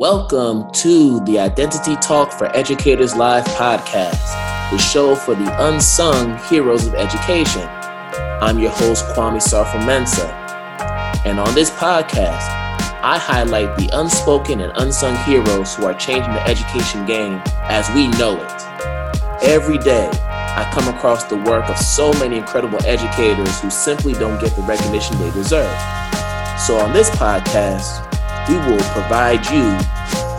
Welcome to the Identity Talk for Educators Live podcast, the show for the unsung heroes of education. I'm your host, Kwame Sarfo And on this podcast, I highlight the unspoken and unsung heroes who are changing the education game as we know it. Every day, I come across the work of so many incredible educators who simply don't get the recognition they deserve. So on this podcast, we will provide you,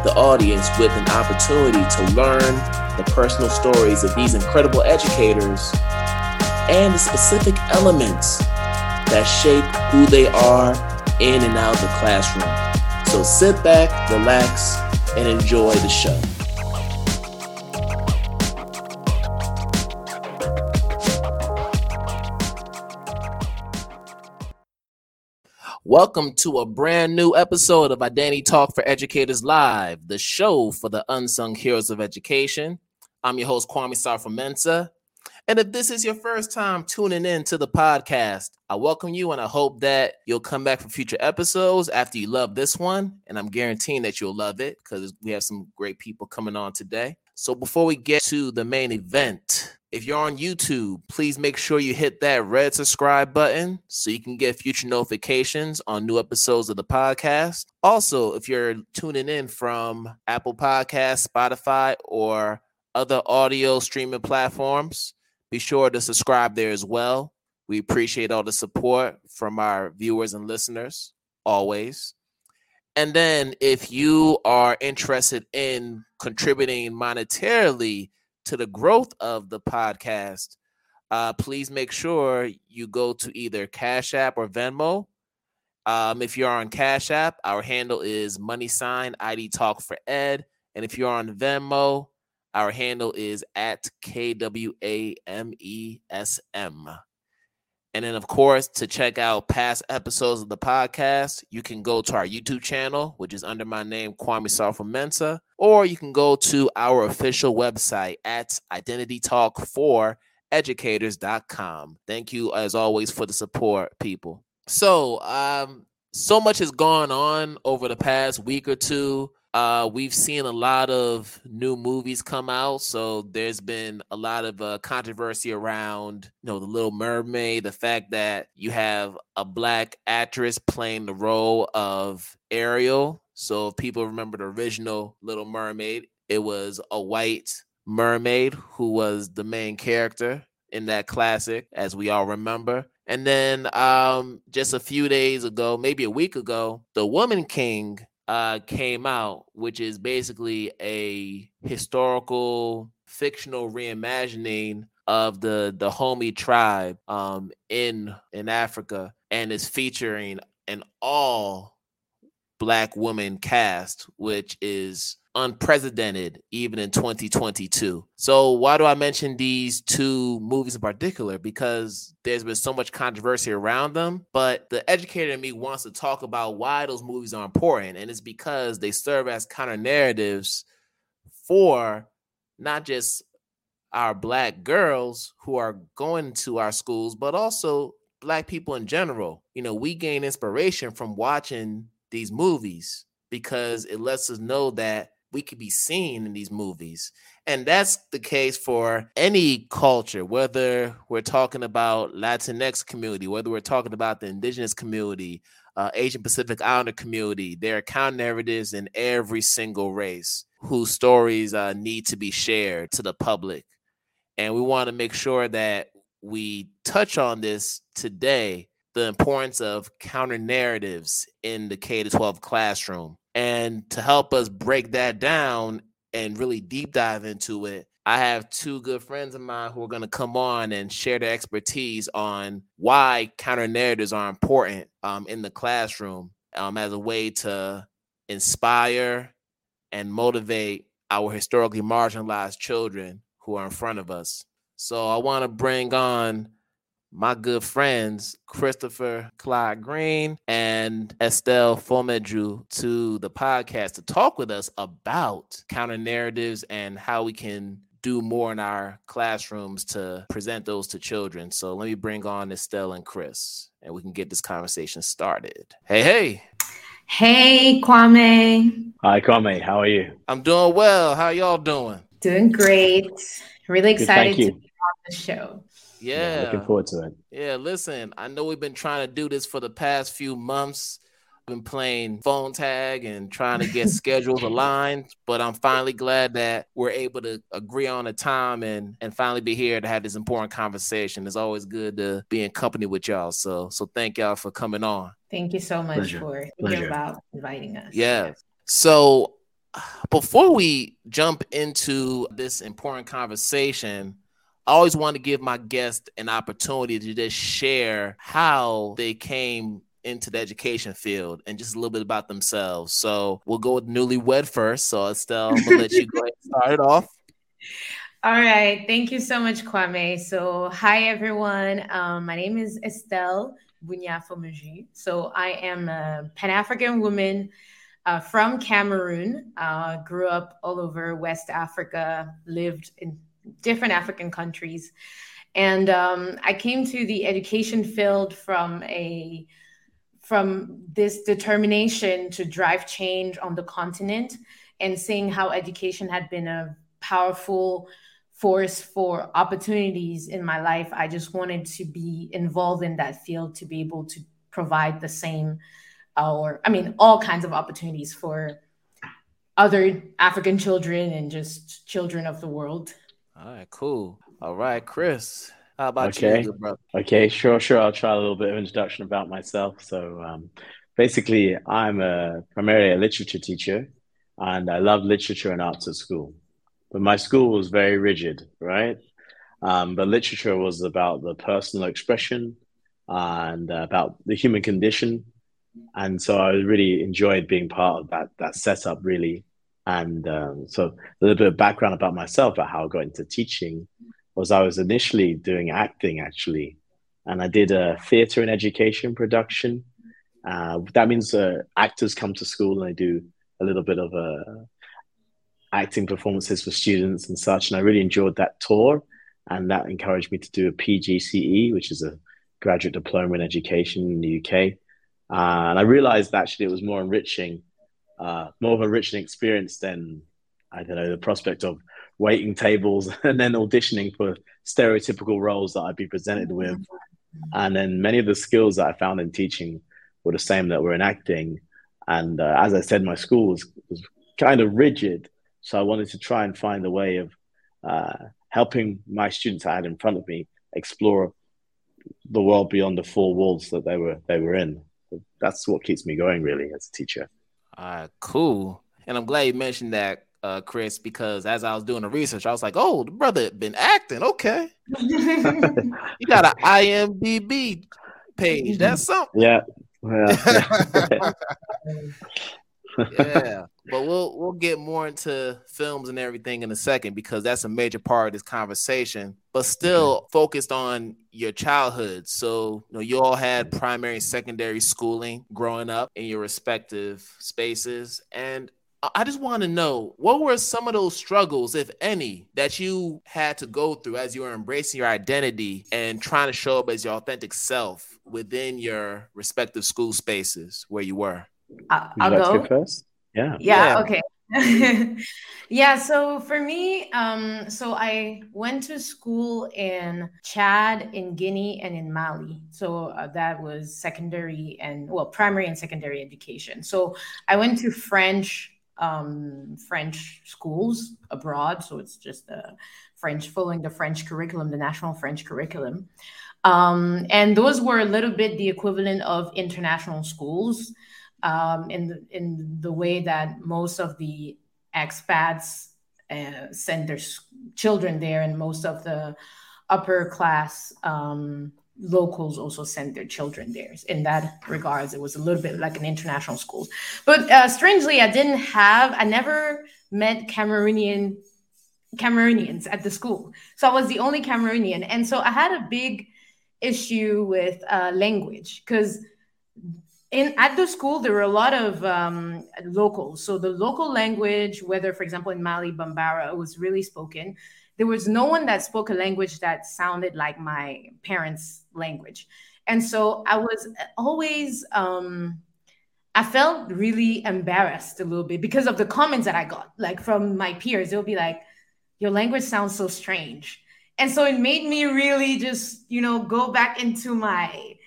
the audience, with an opportunity to learn the personal stories of these incredible educators and the specific elements that shape who they are in and out of the classroom. So sit back, relax, and enjoy the show. Welcome to a brand new episode of Identity Talk for Educators Live, the show for the unsung heroes of education. I'm your host, Kwame Sarfo And if this is your first time tuning in to the podcast, I welcome you and I hope that you'll come back for future episodes after you love this one. And I'm guaranteeing that you'll love it because we have some great people coming on today. So before we get to the main event, if you're on YouTube, please make sure you hit that red subscribe button so you can get future notifications on new episodes of the podcast. Also, if you're tuning in from Apple Podcasts, Spotify, or other audio streaming platforms, be sure to subscribe there as well. We appreciate all the support from our viewers and listeners always. And then if you are interested in contributing monetarily to the growth of the podcast, uh, please make sure you go to either Cash App or Venmo. Um, if you're on Cash App, our handle is money sign ID Talk for Ed. And if you're on Venmo, our handle is at KWAMESM. And then, of course, to check out past episodes of the podcast, you can go to our YouTube channel, which is under my name, Kwame Sarfo Mensah, or you can go to our official website at identitytalk4educators.com. Thank you, as always, for the support, people. So, um, so much has gone on over the past week or two. Uh, we've seen a lot of new movies come out, so there's been a lot of uh, controversy around, you know, the Little Mermaid, the fact that you have a black actress playing the role of Ariel. So if people remember the original Little Mermaid, it was a white mermaid who was the main character in that classic, as we all remember. And then um, just a few days ago, maybe a week ago, The Woman King uh, came out, which is basically a historical fictional reimagining of the the Dahomey tribe um, in in Africa, and is featuring an all black woman cast, which is unprecedented even in 2022. So why do I mention these two movies in particular? Because there's been so much controversy around them, but the educator in me wants to talk about why those movies are important and it's because they serve as counter narratives for not just our black girls who are going to our schools, but also black people in general. You know, we gain inspiration from watching these movies because it lets us know that we could be seen in these movies. And that's the case for any culture, whether we're talking about Latinx community, whether we're talking about the indigenous community, uh, Asian Pacific Islander community. There are counter narratives in every single race whose stories uh, need to be shared to the public. And we want to make sure that we touch on this today the importance of counter narratives in the K 12 classroom and to help us break that down and really deep dive into it, I have two good friends of mine who are going to come on and share their expertise on why counter narratives are important um, in the classroom um, as a way to inspire and motivate our historically marginalized children who are in front of us. So I want to bring on my good friends Christopher Clyde Green and Estelle Fomedru to the podcast to talk with us about counter narratives and how we can do more in our classrooms to present those to children. So let me bring on Estelle and Chris and we can get this conversation started. Hey, hey. Hey, Kwame. Hi, Kwame. How are you? I'm doing well. How y'all doing? Doing great. Really excited to be on the show. Yeah. yeah. Looking forward to it. Yeah, listen, I know we've been trying to do this for the past few months. I've been playing phone tag and trying to get schedules aligned, but I'm finally glad that we're able to agree on a time and and finally be here to have this important conversation. It's always good to be in company with y'all. So so thank y'all for coming on. Thank you so much Pleasure. for thinking about inviting us. Yeah. So before we jump into this important conversation, I always want to give my guest an opportunity to just share how they came into the education field and just a little bit about themselves. So we'll go with newlywed first. So Estelle, I'm gonna let you go and start it off. All right. Thank you so much, Kwame. So hi everyone. Um, my name is Estelle Bunya So I am a Pan-African woman uh, from Cameroon. Uh, grew up all over West Africa, lived in different African countries. And um, I came to the education field from a from this determination to drive change on the continent and seeing how education had been a powerful force for opportunities in my life. I just wanted to be involved in that field to be able to provide the same, uh, or I mean, all kinds of opportunities for other African children and just children of the world. All right, cool. All right, Chris. How about okay. you, brother? Okay, sure, sure. I'll try a little bit of introduction about myself. So, um, basically, I'm a primarily a literature teacher, and I love literature and arts at school. But my school was very rigid, right? Um, but literature was about the personal expression and uh, about the human condition, and so I really enjoyed being part of that that setup, really. And um, so, a little bit of background about myself, about how I got into teaching was I was initially doing acting actually, and I did a theatre and education production. Uh, that means uh, actors come to school and they do a little bit of uh, acting performances for students and such. And I really enjoyed that tour, and that encouraged me to do a PGCE, which is a graduate diploma in education in the UK. Uh, and I realized actually it was more enriching, uh, more of a enriching experience than I don't know the prospect of waiting tables and then auditioning for stereotypical roles that I'd be presented with. And then many of the skills that I found in teaching were the same that were in acting. And uh, as I said, my school was, was kind of rigid. So I wanted to try and find a way of uh, helping my students I had in front of me explore the world beyond the four walls that they were they were in. So that's what keeps me going really as a teacher. All right, cool. And I'm glad you mentioned that uh, Chris, because as I was doing the research, I was like, "Oh, the brother been acting. Okay, you got an IMDb page. That's something." Yeah. Yeah. yeah. But we'll we'll get more into films and everything in a second because that's a major part of this conversation. But mm-hmm. still focused on your childhood. So you know you all had mm-hmm. primary and secondary schooling growing up in your respective spaces. And I just want to know what were some of those struggles, if any, that you had to go through as you were embracing your identity and trying to show up as your authentic self within your respective school spaces where you were? I'll, I'll go first. Yeah. Yeah. yeah. Okay. yeah. So for me, um, so I went to school in Chad, in Guinea, and in Mali. So uh, that was secondary and well, primary and secondary education. So I went to French um, French schools abroad. So it's just the French, following the French curriculum, the national French curriculum. Um, and those were a little bit the equivalent of international schools um, in, the, in the way that most of the expats uh, send their children there, and most of the upper class um, locals also send their children there. In that regards, it was a little bit like an international school. But uh, strangely, I didn't have, I never met Cameroonian Cameroonians at the school. So I was the only Cameroonian. And so I had a big issue with uh, language because in at the school there were a lot of um, locals so the local language whether for example in mali bambara was really spoken there was no one that spoke a language that sounded like my parents' language. And so I was always, um, I felt really embarrassed a little bit because of the comments that I got, like from my peers. They'll be like, Your language sounds so strange. And so it made me really just, you know, go back into my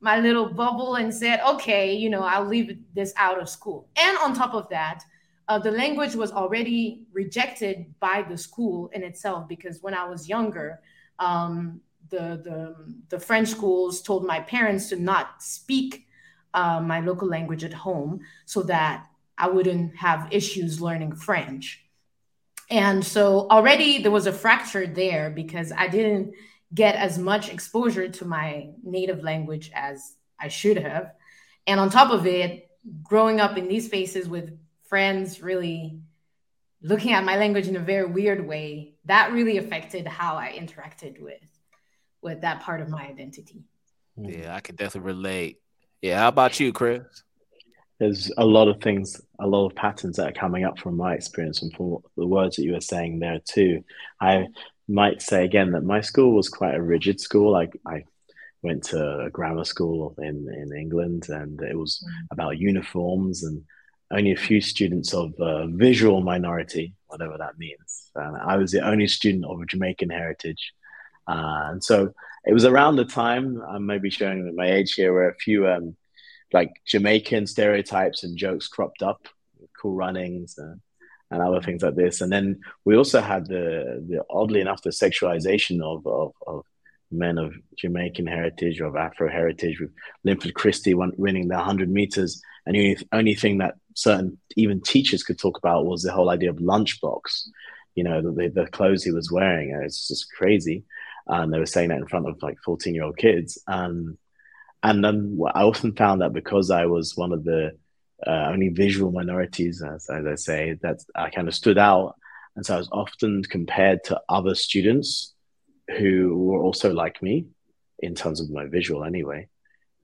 my little bubble and said, okay, you know, I'll leave this out of school. And on top of that, uh, the language was already rejected by the school in itself because when I was younger, um, the, the, the French schools told my parents to not speak uh, my local language at home so that I wouldn't have issues learning French. And so already there was a fracture there because I didn't get as much exposure to my native language as I should have. And on top of it, growing up in these spaces with friends really looking at my language in a very weird way, that really affected how I interacted with with that part of my identity. Hmm. Yeah, I can definitely relate. Yeah, how about you, Chris? There's a lot of things, a lot of patterns that are coming up from my experience and from the words that you were saying there too. I might say again that my school was quite a rigid school. Like I went to a grammar school in, in England and it was mm. about uniforms and only a few students of uh, visual minority, whatever that means. And I was the only student of Jamaican heritage. Uh, and so it was around the time, I'm maybe showing my age here, where a few um, like Jamaican stereotypes and jokes cropped up, cool runnings, uh, and other things like this. And then we also had the, the oddly enough, the sexualization of, of, of men of Jamaican heritage, of Afro heritage, with Linford Christie winning the 100 meters. And the only, thing that certain even teachers could talk about was the whole idea of lunchbox, you know, the, the clothes he was wearing. It's just crazy. And they were saying that in front of like 14 year old kids. And, and then I often found that because I was one of the uh, only visual minorities, as, as I say, that I kind of stood out. And so I was often compared to other students who were also like me in terms of my visual anyway.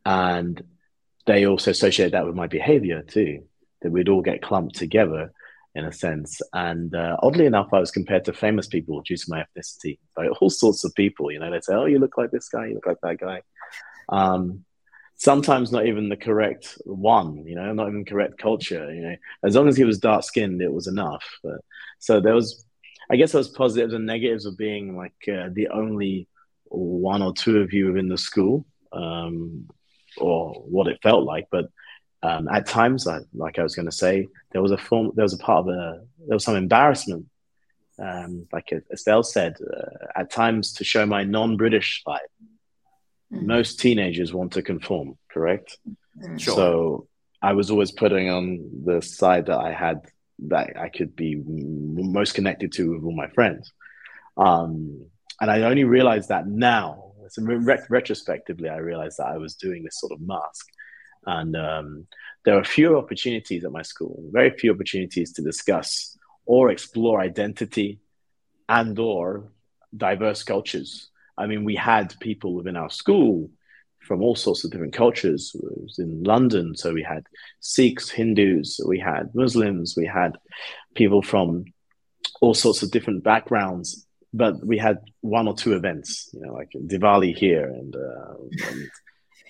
And they also associate that with my behavior too, that we'd all get clumped together in a sense. And uh, oddly enough, I was compared to famous people due to my ethnicity by all sorts of people. You know, they'd say, "Oh, you look like this guy. You look like that guy." Um, sometimes not even the correct one, you know, not even correct culture, you know. As long as he was dark skinned, it was enough. But, so there was, I guess, there was positives and negatives of being like uh, the only one or two of you within the school, um, or what it felt like. But um, at times, I, like I was going to say, there was a form, there was a part of a, there was some embarrassment. Um, like Estelle said, uh, at times to show my non-British side Mm-hmm. most teenagers want to conform, correct? Mm-hmm. Sure. So I was always putting on the side that I had that I could be most connected to with all my friends. Um, and I only realized that now. So re- retrospectively, I realized that I was doing this sort of mask. And um, there are few opportunities at my school, very few opportunities to discuss or explore identity and or diverse cultures I mean, we had people within our school from all sorts of different cultures. It was in London, so we had Sikhs, Hindus, we had Muslims, we had people from all sorts of different backgrounds. But we had one or two events, you know, like Diwali here and, uh, and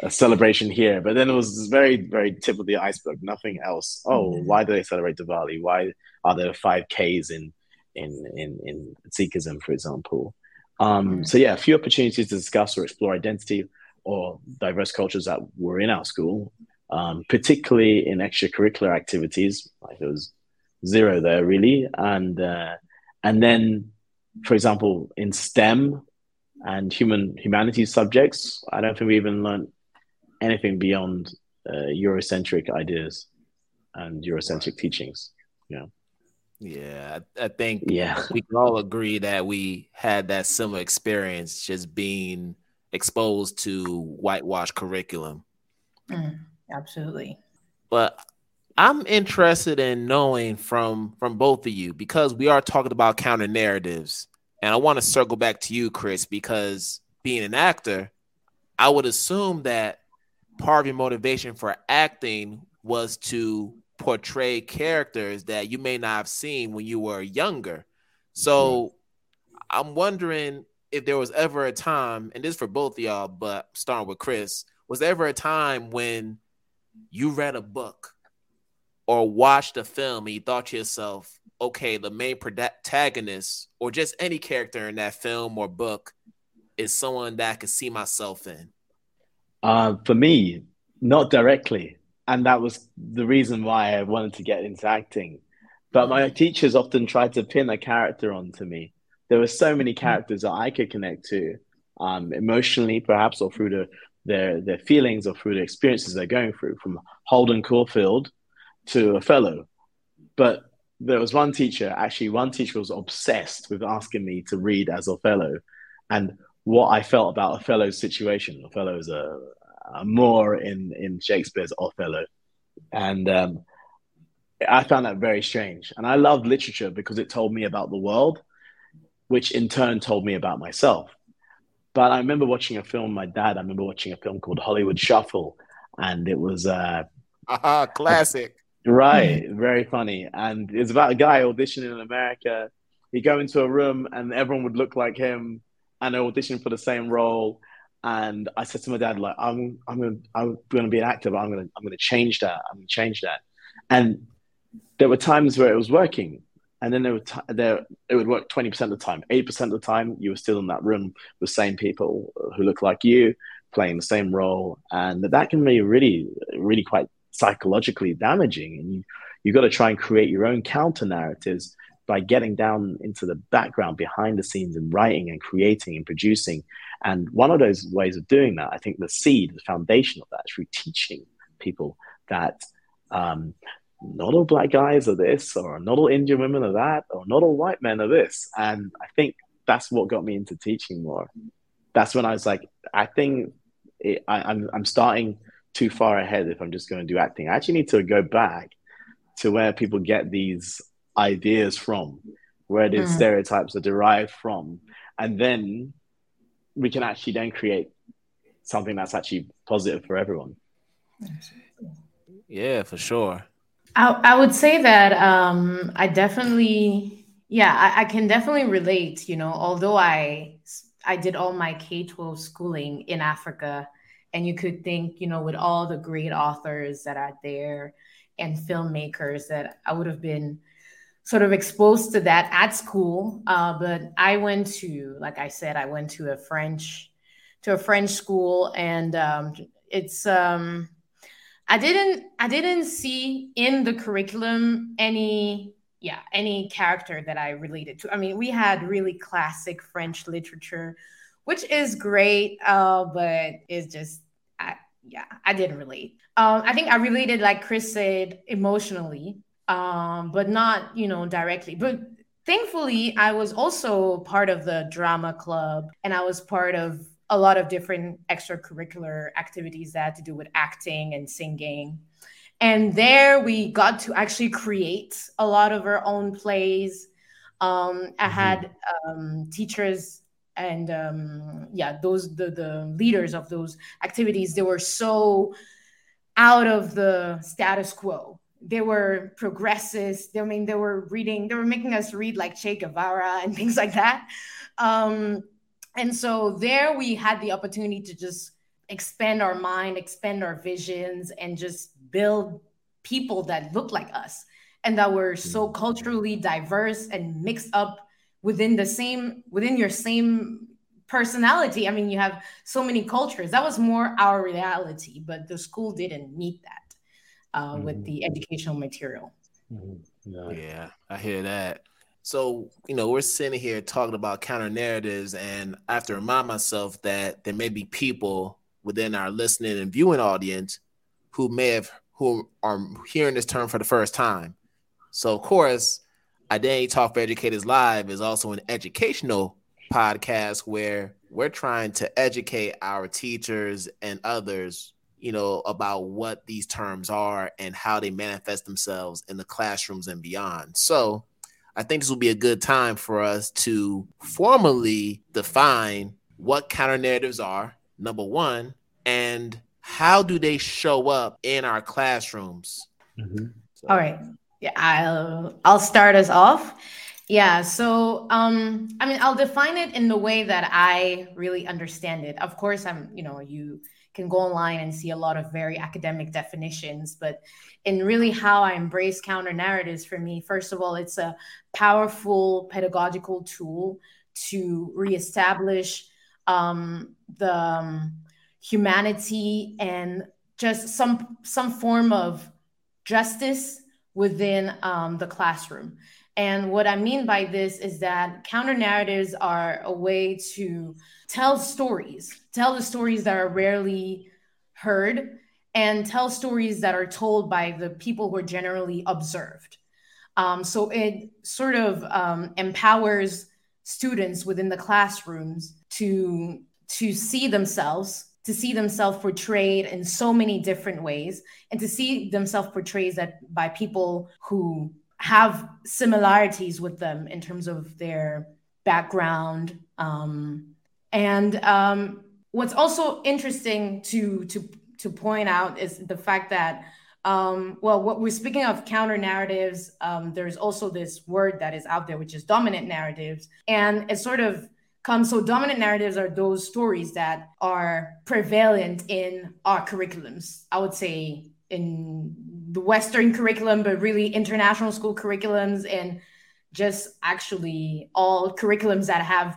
a celebration here. But then it was very, very tip of the iceberg. Nothing else. Oh, mm-hmm. why do they celebrate Diwali? Why are there five Ks in in in in Sikhism, for example? Um, so yeah, a few opportunities to discuss or explore identity or diverse cultures that were in our school, um, particularly in extracurricular activities. Like there was zero there really, and uh, and then, for example, in STEM and human humanities subjects, I don't think we even learned anything beyond uh, Eurocentric ideas and Eurocentric teachings. Yeah. Yeah, I, I think yeah. we can all agree that we had that similar experience just being exposed to whitewash curriculum. Mm, absolutely. But I'm interested in knowing from from both of you because we are talking about counter narratives. And I want to circle back to you, Chris, because being an actor, I would assume that part of your motivation for acting was to portray characters that you may not have seen when you were younger. So I'm wondering if there was ever a time, and this for both of y'all, but starting with Chris, was there ever a time when you read a book or watched a film and you thought to yourself, okay, the main protagonist or just any character in that film or book is someone that I could see myself in? Uh, for me, not directly. And that was the reason why I wanted to get into acting. But my teachers often tried to pin a character onto me. There were so many characters that I could connect to um, emotionally, perhaps, or through the, their, their feelings or through the experiences they're going through, from Holden Caulfield to Othello. But there was one teacher, actually, one teacher was obsessed with asking me to read as Othello. And what I felt about Othello's situation. Othello is a, a Moor in, in Shakespeare's Othello. And um, I found that very strange. And I loved literature because it told me about the world, which in turn told me about myself. But I remember watching a film, my dad, I remember watching a film called Hollywood Shuffle. And it was uh, uh classic. Right, very funny. And it's about a guy auditioning in America. He'd go into a room and everyone would look like him and I auditioned for the same role. And I said to my dad, like, I'm, I'm gonna, I'm gonna be an actor, but I'm gonna, I'm gonna change that. I'm gonna change that. And there were times where it was working, and then there would, t- there, it would work twenty percent of the time. Eight percent of the time, you were still in that room with same people who look like you, playing the same role, and that can be really, really quite psychologically damaging. And you, you got to try and create your own counter narratives by getting down into the background behind the scenes and writing and creating and producing. And one of those ways of doing that, I think the seed, the foundation of that is through teaching people that um, not all black guys are this, or not all Indian women are that, or not all white men are this. And I think that's what got me into teaching more. That's when I was like, I think it, I, I'm, I'm starting too far ahead if I'm just going to do acting. I actually need to go back to where people get these ideas from, where these mm. stereotypes are derived from, and then we can actually then create something that's actually positive for everyone. Yeah, for sure. I, I would say that um, I definitely, yeah, I, I can definitely relate. You know, although I I did all my K twelve schooling in Africa, and you could think, you know, with all the great authors that are there and filmmakers, that I would have been sort of exposed to that at school. Uh, but I went to, like I said, I went to a French to a French school, and um, it's um, I didn't I didn't see in the curriculum any yeah any character that I related to. I mean, we had really classic French literature, which is great, uh, but it's just I, yeah I didn't relate. Um, I think I related, like Chris said, emotionally um, but not, you know, directly. But thankfully, I was also part of the drama club and I was part of a lot of different extracurricular activities that had to do with acting and singing. And there we got to actually create a lot of our own plays. Um, I mm-hmm. had um, teachers and um, yeah, those the the leaders of those activities. They were so out of the status quo they were progressists. I mean, they were reading, they were making us read like Che Guevara and things like that. Um, and so there we had the opportunity to just expand our mind, expand our visions, and just build people that look like us and that were so mm. culturally diverse and mixed up within the same within your same personality. I mean, you have so many cultures. That was more our reality, but the school didn't meet that uh, mm-hmm. with the educational material. Mm-hmm. Yeah. yeah, I hear that. So, you know, we're sitting here talking about counter narratives, and I have to remind myself that there may be people within our listening and viewing audience who may have who are hearing this term for the first time. So, of course, Identity Talk for Educators Live is also an educational podcast where we're trying to educate our teachers and others you know, about what these terms are and how they manifest themselves in the classrooms and beyond. So I think this will be a good time for us to formally define what counter narratives are, number one, and how do they show up in our classrooms. Mm-hmm. So. All right. Yeah, I'll I'll start us off. Yeah, so um I mean I'll define it in the way that I really understand it. Of course, I'm, you know, you can go online and see a lot of very academic definitions. But in really how I embrace counter narratives for me, first of all, it's a powerful pedagogical tool to reestablish um, the um, humanity and just some some form of justice within um, the classroom. And what I mean by this is that counter narratives are a way to tell stories, tell the stories that are rarely heard, and tell stories that are told by the people who are generally observed. Um, so it sort of um, empowers students within the classrooms to to see themselves to see themselves portrayed in so many different ways and to see themselves portrayed that by people who have similarities with them in terms of their background um, and um, what's also interesting to to to point out is the fact that um, well what we're speaking of counter narratives um, there's also this word that is out there which is dominant narratives and it sort of comes so dominant narratives are those stories that are prevalent in our curriculums i would say in the western curriculum but really international school curriculums and just actually all curriculums that have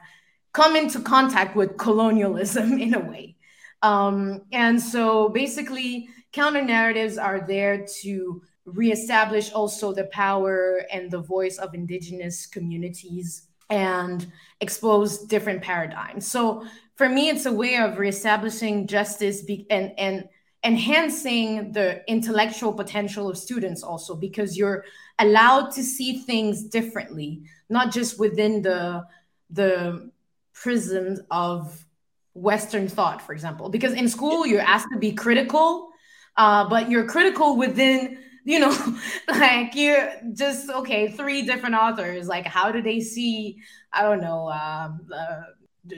come into contact with colonialism in a way um, and so basically counter narratives are there to reestablish also the power and the voice of indigenous communities and expose different paradigms. So for me, it's a way of reestablishing justice be- and and enhancing the intellectual potential of students also because you're allowed to see things differently, not just within the the prisms of Western thought, for example. Because in school, you're asked to be critical, uh, but you're critical within you know, like you're just okay, three different authors. Like, how do they see? I don't know. Um, uh,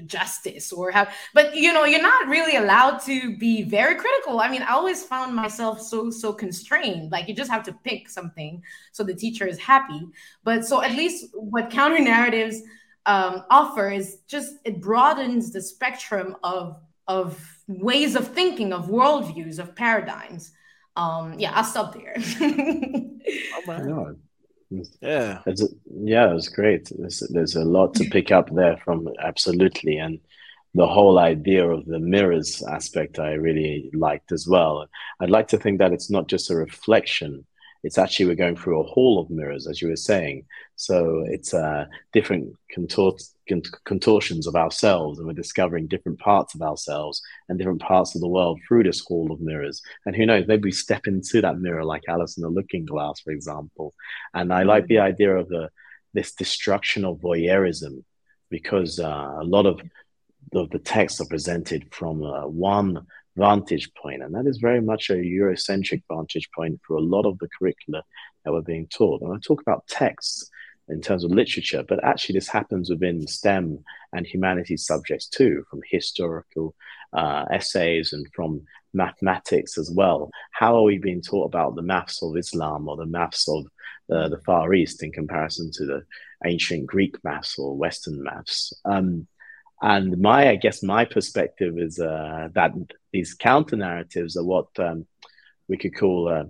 justice or how but you know you're not really allowed to be very critical. I mean i always found myself so so constrained. Like you just have to pick something so the teacher is happy. But so at least what counter narratives um, offer is just it broadens the spectrum of of ways of thinking of worldviews of paradigms. Um, yeah, I'll stop there. no, yeah, it's, yeah, it was great. There's, there's a lot to pick up there from absolutely, and the whole idea of the mirrors aspect I really liked as well. I'd like to think that it's not just a reflection it's actually we're going through a hall of mirrors, as you were saying. So it's uh, different contort- contortions of ourselves, and we're discovering different parts of ourselves and different parts of the world through this hall of mirrors. And who knows, maybe we step into that mirror like Alice in the Looking Glass, for example. And I like the idea of the this destruction of voyeurism because uh, a lot of the, the texts are presented from uh, one vantage point, and that is very much a Eurocentric vantage point for a lot of the curricula that were being taught. And I talk about texts in terms of literature, but actually this happens within STEM and humanities subjects too, from historical uh, essays and from mathematics as well. How are we being taught about the maths of Islam or the maths of uh, the Far East in comparison to the ancient Greek maths or Western maths? Um, and my, I guess, my perspective is uh, that these counter narratives are what um, we could call uh,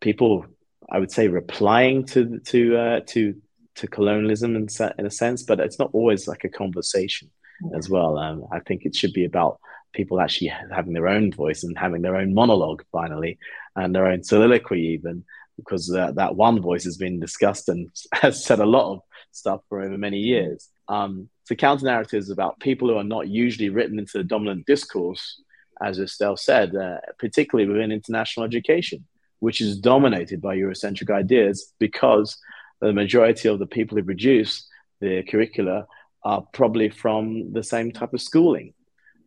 people, I would say, replying to to uh, to to colonialism in, in a sense, but it's not always like a conversation as well. Um, I think it should be about people actually having their own voice and having their own monologue finally, and their own soliloquy even, because uh, that one voice has been discussed and has said a lot of stuff for over many years. Um, so counter narratives about people who are not usually written into the dominant discourse, as Estelle said, uh, particularly within international education, which is dominated by Eurocentric ideas because the majority of the people who produce the curricula are probably from the same type of schooling.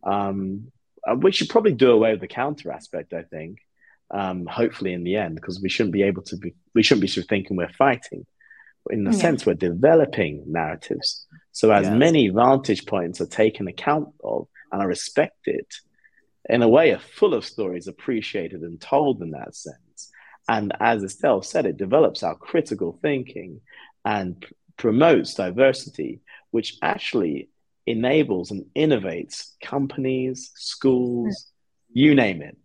Um, uh, we should probably do away with the counter aspect, I think. Um, hopefully, in the end, because we shouldn't be able to be, we shouldn't be sort of thinking we're fighting. In a yeah. sense, we're developing narratives so as yes. many vantage points are taken account of and are respected, in a way, are full of stories appreciated and told in that sense. And as Estelle said, it develops our critical thinking and promotes diversity, which actually enables and innovates companies, schools, hmm. you name it.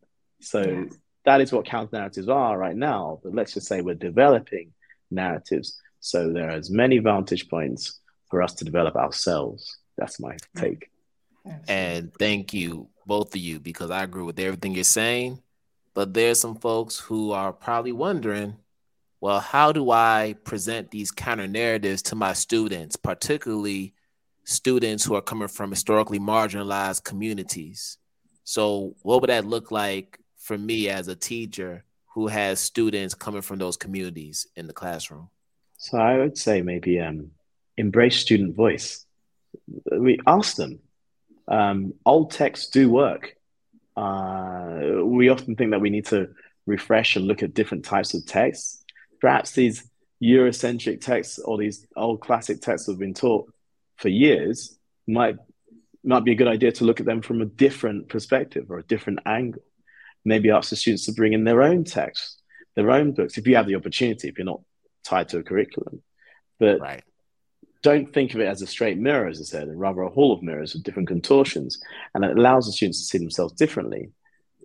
So yeah. that is what counter narratives are right now. But let's just say we're developing narratives. So there are as many vantage points for us to develop ourselves. That's my hmm. take. And thank you, both of you, because I agree with everything you're saying. But there's some folks who are probably wondering, well, how do I present these counter narratives to my students, particularly students who are coming from historically marginalized communities? So, what would that look like for me as a teacher who has students coming from those communities in the classroom? So, I would say maybe um, embrace student voice. We ask them. Um, old texts do work. Uh, we often think that we need to refresh and look at different types of texts. Perhaps these Eurocentric texts or these old classic texts have been taught for years might might be a good idea to look at them from a different perspective or a different angle. Maybe ask the students to bring in their own texts, their own books, if you have the opportunity, if you're not tied to a curriculum. But right don't think of it as a straight mirror, as I said, and rather a hall of mirrors with different contortions. And it allows the students to see themselves differently,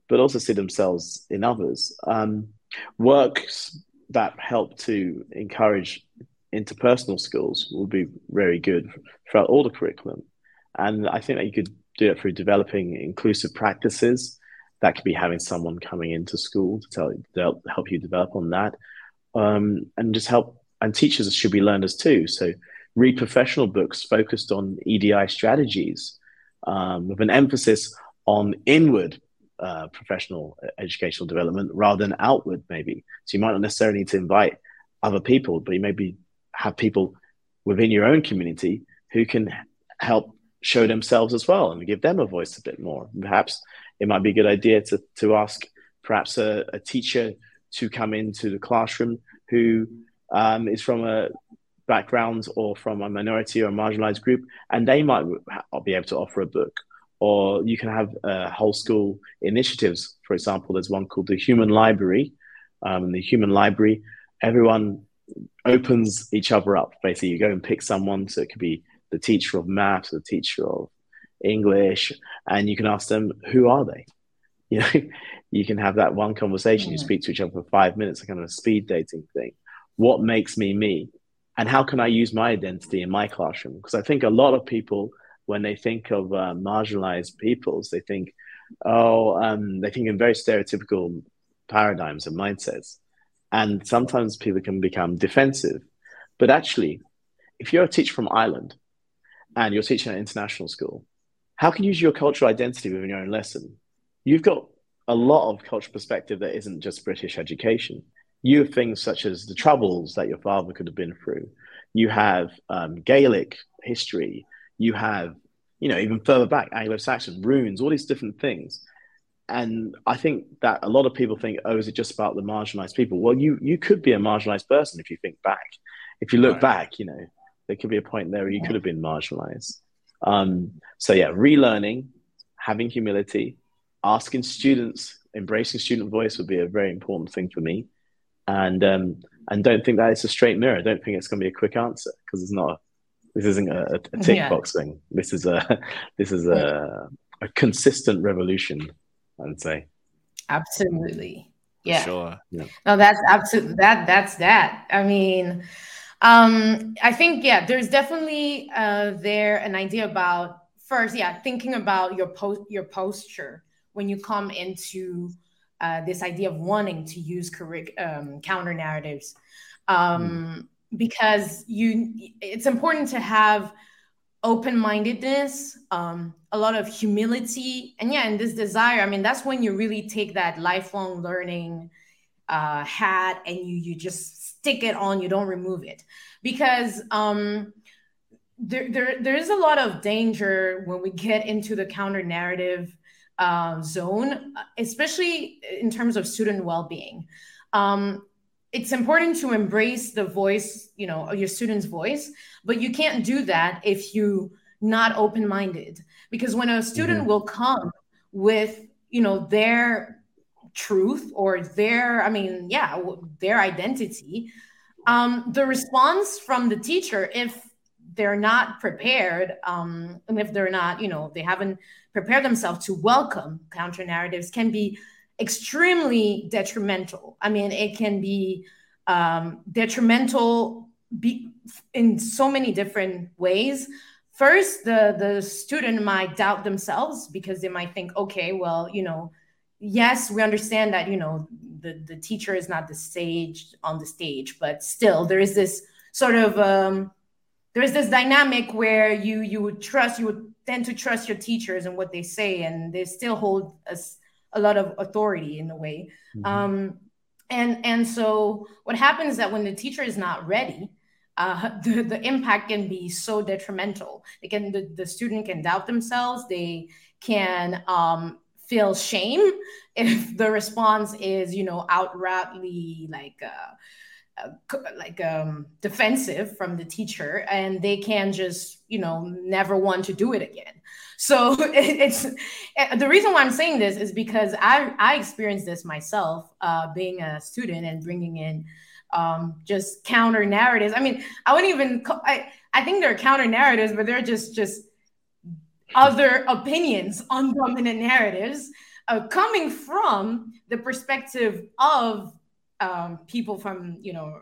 but also see themselves in others. Um, works that help to encourage interpersonal skills will be very good throughout all the curriculum. And I think that you could do it through developing inclusive practices. That could be having someone coming into school to tell help you develop on that, um, and just help. And teachers should be learners too. So read professional books focused on EDI strategies um, with an emphasis on inward uh, professional educational development rather than outward, maybe. So you might not necessarily need to invite other people, but you maybe have people within your own community who can help show themselves as well and give them a voice a bit more. Perhaps it might be a good idea to, to ask perhaps a, a teacher to come into the classroom who um, is from a backgrounds or from a minority or a marginalized group, and they might be able to offer a book. Or you can have uh, whole school initiatives. For example, there's one called the Human Library. Um, the Human Library, everyone opens each other up. Basically, you go and pick someone. So it could be the teacher of maths, the teacher of English, and you can ask them, who are they? You know, you can have that one conversation. You speak to each other for five minutes, a kind of a speed dating thing. What makes me me? And how can I use my identity in my classroom? Because I think a lot of people, when they think of uh, marginalized peoples, they think, oh, um, they think in very stereotypical paradigms and mindsets. And sometimes people can become defensive. But actually, if you're a teacher from Ireland and you're teaching at an international school, how can you use your cultural identity within your own lesson? You've got a lot of cultural perspective that isn't just British education you have things such as the troubles that your father could have been through. You have um, Gaelic history. You have, you know, even further back, Anglo-Saxon runes, all these different things. And I think that a lot of people think, oh, is it just about the marginalized people? Well, you you could be a marginalized person if you think back. If you look right. back, you know, there could be a point there where you could have been marginalized. Um, so yeah, relearning, having humility, asking students, embracing student voice would be a very important thing for me and um, and don't think that it's a straight mirror. Don't think it's going to be a quick answer because it's not. A, this isn't a, a tick yeah. box thing. This is a this is a a consistent revolution. I'd say. Absolutely. Yeah. sure. Yeah. No, that's absolutely that. That's that. I mean, um, I think yeah. There's definitely uh, there an idea about first, yeah, thinking about your post your posture when you come into uh, this idea of wanting to use curric- um, counter narratives um, mm. because you it's important to have open-mindedness um, a lot of humility and yeah and this desire i mean that's when you really take that lifelong learning uh, hat and you you just stick it on you don't remove it because um, there, there there is a lot of danger when we get into the counter narrative uh, zone, especially in terms of student well-being. Um, it's important to embrace the voice, you know, your student's voice, but you can't do that if you're not open-minded. Because when a student mm-hmm. will come with, you know, their truth or their, I mean, yeah, their identity, um, the response from the teacher, if they're not prepared, um, and if they're not, you know, they haven't prepared themselves to welcome counter narratives, can be extremely detrimental. I mean, it can be um, detrimental be, in so many different ways. First, the the student might doubt themselves because they might think, okay, well, you know, yes, we understand that you know the the teacher is not the stage on the stage, but still, there is this sort of um, there is this dynamic where you you would trust you would tend to trust your teachers and what they say, and they still hold a, a lot of authority in a way. Mm-hmm. Um, and and so what happens is that when the teacher is not ready, uh, the, the impact can be so detrimental. They can the, the student can doubt themselves. They can um, feel shame if the response is you know outrightly like uh, like um, defensive from the teacher and they can just you know never want to do it again. So it's eh, the reason why i'm saying this is because i i experienced this myself uh, being a student and bringing in um, just counter narratives. I mean i wouldn't even I, I think they're counter narratives but they're just just other opinions on dominant narratives uh, coming from the perspective of um, people from you know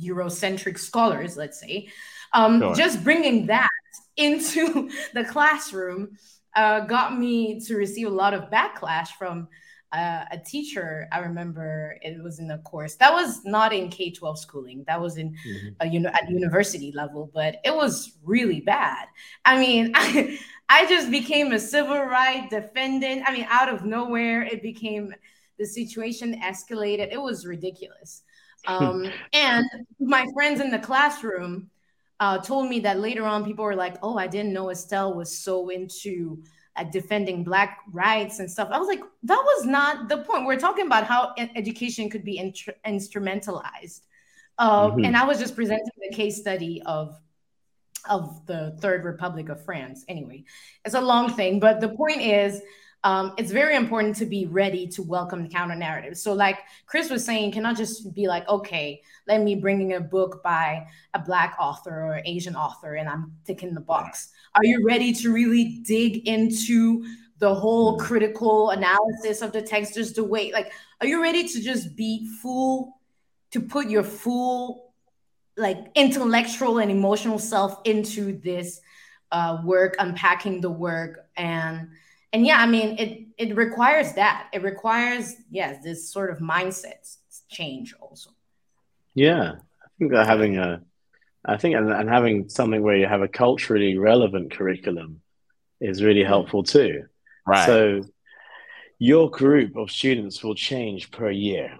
eurocentric scholars let's say um, sure. just bringing that into the classroom uh, got me to receive a lot of backlash from uh, a teacher i remember it was in a course that was not in k-12 schooling that was in mm-hmm. a, you know at university level but it was really bad i mean I, I just became a civil rights defendant i mean out of nowhere it became the situation escalated. It was ridiculous. Um, and my friends in the classroom uh, told me that later on people were like oh i didn't know estelle was so into at defending black rights and stuff. I was like that was not the point. We're talking about how education could be instrumentalized. Uh, mm-hmm. and i was just presenting the case study of of the third republic of france. Anyway it's a long thing but the point is um, it's very important to be ready to welcome the counter narrative. So, like Chris was saying, cannot just be like, okay, let me bring in a book by a black author or Asian author, and I'm ticking the box. Are you ready to really dig into the whole critical analysis of the text? Just the way, like, are you ready to just be full, to put your full, like, intellectual and emotional self into this uh, work, unpacking the work, and and yeah, I mean, it it requires that. It requires yes, this sort of mindset change also. Yeah, I think that having a, I think and, and having something where you have a culturally relevant curriculum is really mm-hmm. helpful too. Right. So your group of students will change per year,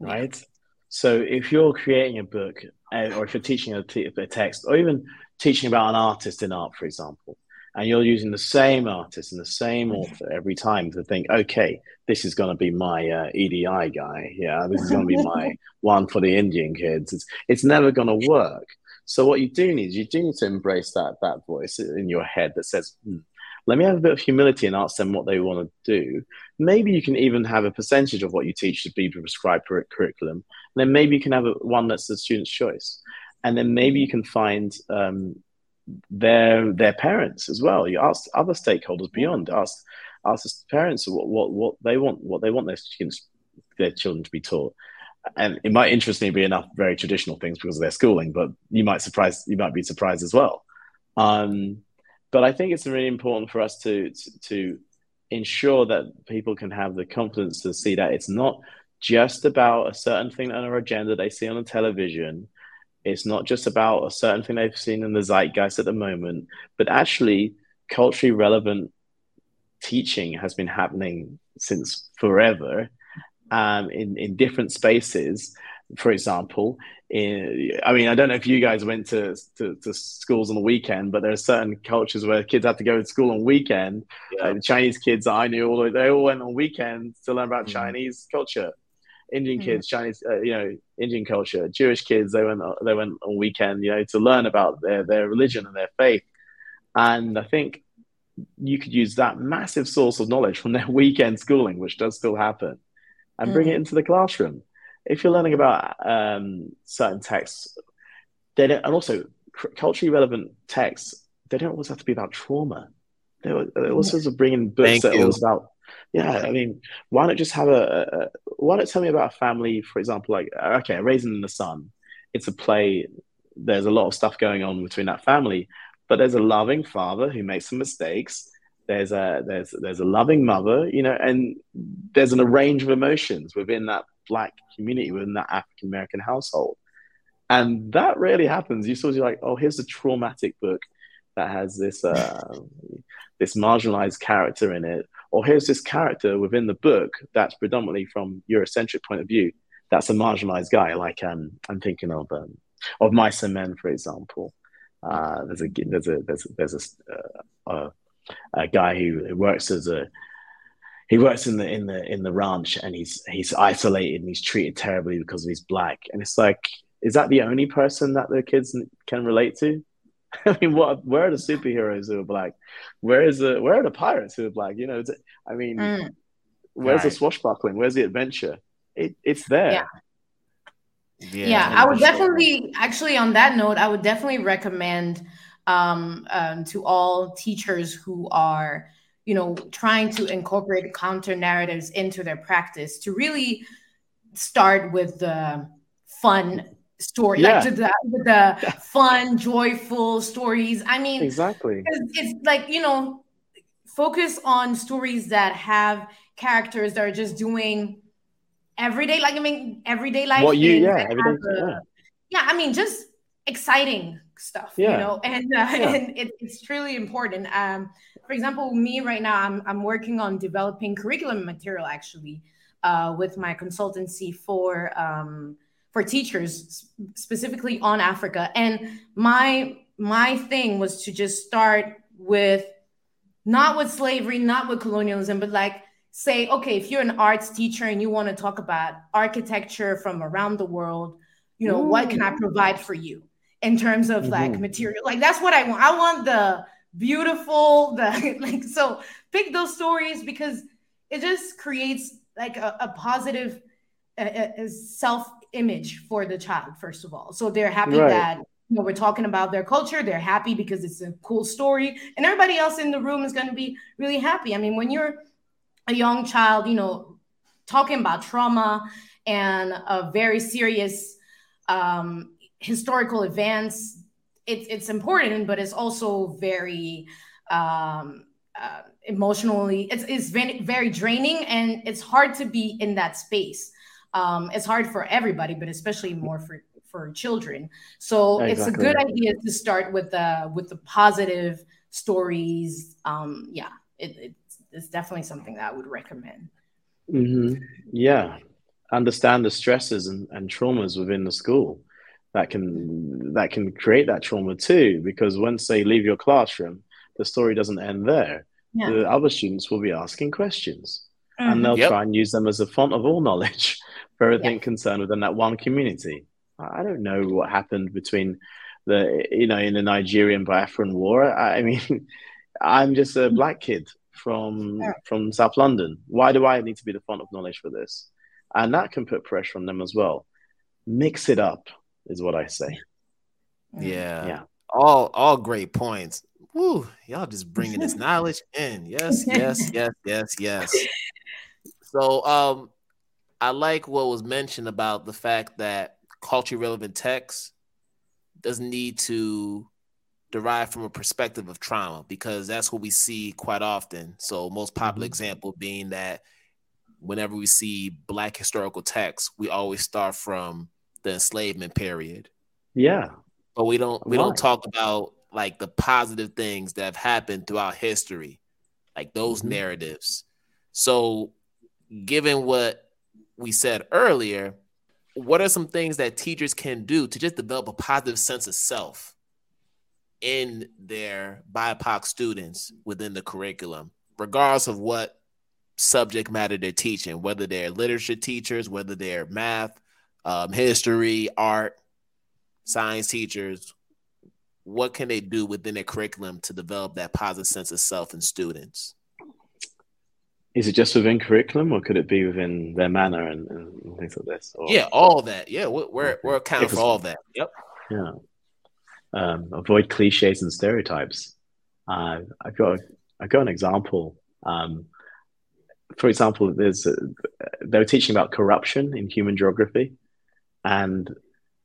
right? Yeah. So if you're creating a book, uh, or if you're teaching a, t- a text, or even teaching about an artist in art, for example, and you're using the same artist and the same author every time to think, okay, this is going to be my uh, EDI guy. Yeah, this is going to be my one for the Indian kids. It's it's never going to work. So what you do need, is you do need to embrace that that voice in your head that says, hmm, let me have a bit of humility and ask them what they want to do. Maybe you can even have a percentage of what you teach to be prescribed curriculum. And then maybe you can have a, one that's the student's choice. And then maybe you can find um, their their parents as well. You ask other stakeholders beyond. Ask ask the parents what, what what they want what they want their students their children to be taught. And it might interestingly be enough very traditional things because of their schooling, but you might surprise you might be surprised as well. Um, but I think it's really important for us to, to to ensure that people can have the confidence to see that it's not just about a certain thing on our agenda they see on the television it's not just about a certain thing they've seen in the zeitgeist at the moment, but actually culturally relevant teaching has been happening since forever um, in, in different spaces. For example, in, I mean, I don't know if you guys went to, to, to, schools on the weekend, but there are certain cultures where kids have to go to school on weekend. Yeah. the Chinese kids I knew, all they all went on weekends to learn about mm. Chinese culture. Indian mm. kids, Chinese, uh, you know, Indian culture, Jewish kids. They went they went on weekend, you know, to learn about their their religion and their faith. And I think you could use that massive source of knowledge from their weekend schooling, which does still happen, and mm. bring it into the classroom. If you're learning about um, certain texts, then and also culturally relevant texts, they don't always have to be about trauma. They, they also bringing books Thank that you. are about yeah, I mean, why not just have a, a, Why not tell me about a family, for example, like okay, Raisin in the Sun. It's a play. There's a lot of stuff going on between that family, but there's a loving father who makes some mistakes. There's a there's there's a loving mother, you know, and there's an range of emotions within that black community, within that African American household, and that rarely happens. You sort of like, oh, here's a traumatic book that has this uh, this marginalized character in it or here's this character within the book that's predominantly from Eurocentric point of view. That's a marginalized guy. Like um, I'm thinking of um, of Mice and Men, for example. Uh, there's a there's a there's a, there's a, uh, a, guy who works as a he works in the in the in the ranch and he's he's isolated and he's treated terribly because he's black and it's like is that the only person that the kids can relate to I mean, what? Where are the superheroes who are black? Where is the? Where are the pirates who are black? You know, I mean, mm. where's right. the swashbuckling? Where's the adventure? It, it's there. Yeah. Yeah, yeah I would definitely, actually, on that note, I would definitely recommend um, um, to all teachers who are, you know, trying to incorporate counter narratives into their practice to really start with the fun story, yeah. like the, the fun, joyful stories. I mean, exactly. It's, it's like you know, focus on stories that have characters that are just doing everyday, like I mean, everyday life. What you, yeah, everyday, yeah. yeah, I mean, just exciting stuff, yeah. you know, and uh, yeah. and it, it's truly important. Um, for example, me right now, I'm I'm working on developing curriculum material actually, uh, with my consultancy for um for teachers specifically on Africa. And my my thing was to just start with not with slavery, not with colonialism, but like say, okay, if you're an arts teacher and you want to talk about architecture from around the world, you know, Ooh. what can I provide for you in terms of mm-hmm. like material? Like that's what I want. I want the beautiful, the like so pick those stories because it just creates like a, a positive self image for the child first of all. So they're happy right. that you know we're talking about their culture. They're happy because it's a cool story. And everybody else in the room is going to be really happy. I mean when you're a young child you know talking about trauma and a very serious um, historical events it's it's important but it's also very um, uh, emotionally it's, it's very draining and it's hard to be in that space um, it's hard for everybody, but especially more for for children. So exactly. it's a good idea to start with the with the positive stories. Um, yeah, it, it's, it's definitely something that I would recommend. Mm-hmm. Yeah, understand the stresses and, and traumas within the school that can that can create that trauma too. Because once they leave your classroom, the story doesn't end there. Yeah. The other students will be asking questions. Mm-hmm. And they'll yep. try and use them as a font of all knowledge for everything yeah. concerned within that one community. I don't know what happened between the, you know, in the Nigerian Biafran War. I mean, I'm just a black kid from yeah. from South London. Why do I need to be the font of knowledge for this? And that can put pressure on them as well. Mix it up is what I say. Yeah. Yeah. All all great points. Woo, y'all just bringing this knowledge in. Yes, yes, yes, yes, yes. So, um, I like what was mentioned about the fact that culturally relevant text doesn't need to derive from a perspective of trauma because that's what we see quite often. So, most popular mm-hmm. example being that whenever we see black historical texts, we always start from the enslavement period. Yeah. But we don't we Why? don't talk about like the positive things that have happened throughout history, like those mm-hmm. narratives. So given what we said earlier, what are some things that teachers can do to just develop a positive sense of self in their BIPOC students within the curriculum, regardless of what subject matter they're teaching, whether they're literature teachers, whether they're math, um, history, art, science teachers, what can they do within their curriculum to develop that positive sense of self in students? Is it just within curriculum, or could it be within their manner and, and things like this? Or, yeah, all that. Yeah, we're we're, we're accounting for all that. Yep. Yeah. um, avoid cliches and stereotypes. Uh, I've got I've got an example. Um, for example, there's they were teaching about corruption in human geography, and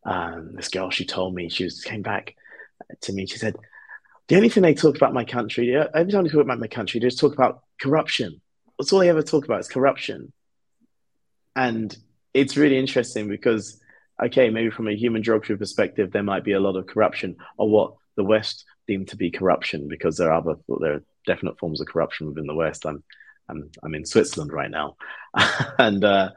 um, this girl she told me she was came back to me. She said, "The only thing they talk about my country, every time they talk about my country, they just talk about corruption. That's all they ever talk about is corruption." And it's really interesting because, okay, maybe from a human geography perspective, there might be a lot of corruption, or what the West deemed to be corruption, because there are other there are definite forms of corruption within the West. I'm I'm I'm in Switzerland right now, and uh,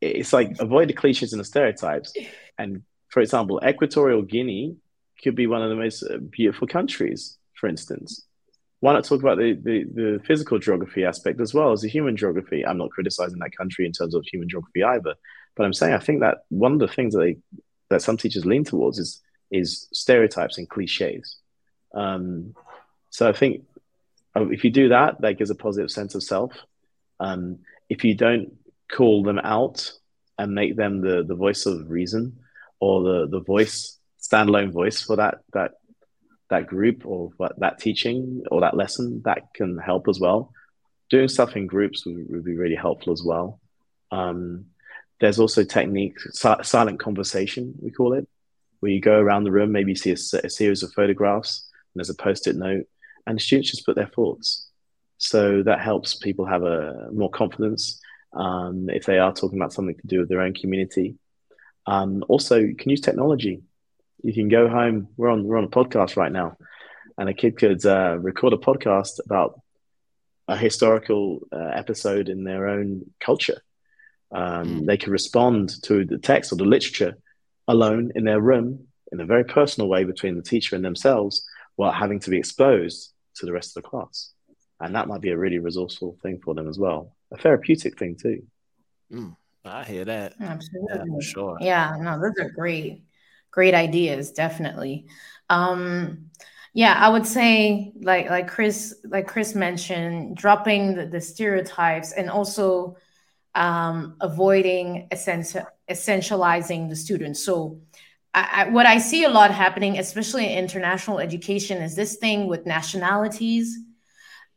it's like avoid the cliches and the stereotypes. And for example, Equatorial Guinea could be one of the most uh, beautiful countries, for instance. Why not talk about the, the, the physical geography aspect as well as the human geography? I'm not criticizing that country in terms of human geography either, but I'm saying I think that one of the things that they that some teachers lean towards is is stereotypes and cliches. Um, so I think uh, if you do that, that gives a positive sense of self. Um, if you don't call them out and make them the the voice of reason or the the voice standalone voice for that that that group or that teaching or that lesson that can help as well. Doing stuff in groups would, would be really helpful as well. Um, there's also techniques si- silent conversation we call it where you go around the room maybe you see a, a series of photographs and there's a post-it note and students just put their thoughts. So that helps people have a more confidence um, if they are talking about something to do with their own community. Um, also you can use technology you can go home. We're on we're on a podcast right now, and a kid could uh, record a podcast about a historical uh, episode in their own culture. Um, mm. They could respond to the text or the literature alone in their room in a very personal way between the teacher and themselves, while having to be exposed to the rest of the class. And that might be a really resourceful thing for them as well, a therapeutic thing too. Mm, I hear that. Absolutely, yeah, for sure. Yeah, no, those are great great ideas definitely. Um yeah i would say like like chris like chris mentioned dropping the, the stereotypes and also um avoiding essential essentializing the students. So I, I, what i see a lot happening especially in international education is this thing with nationalities.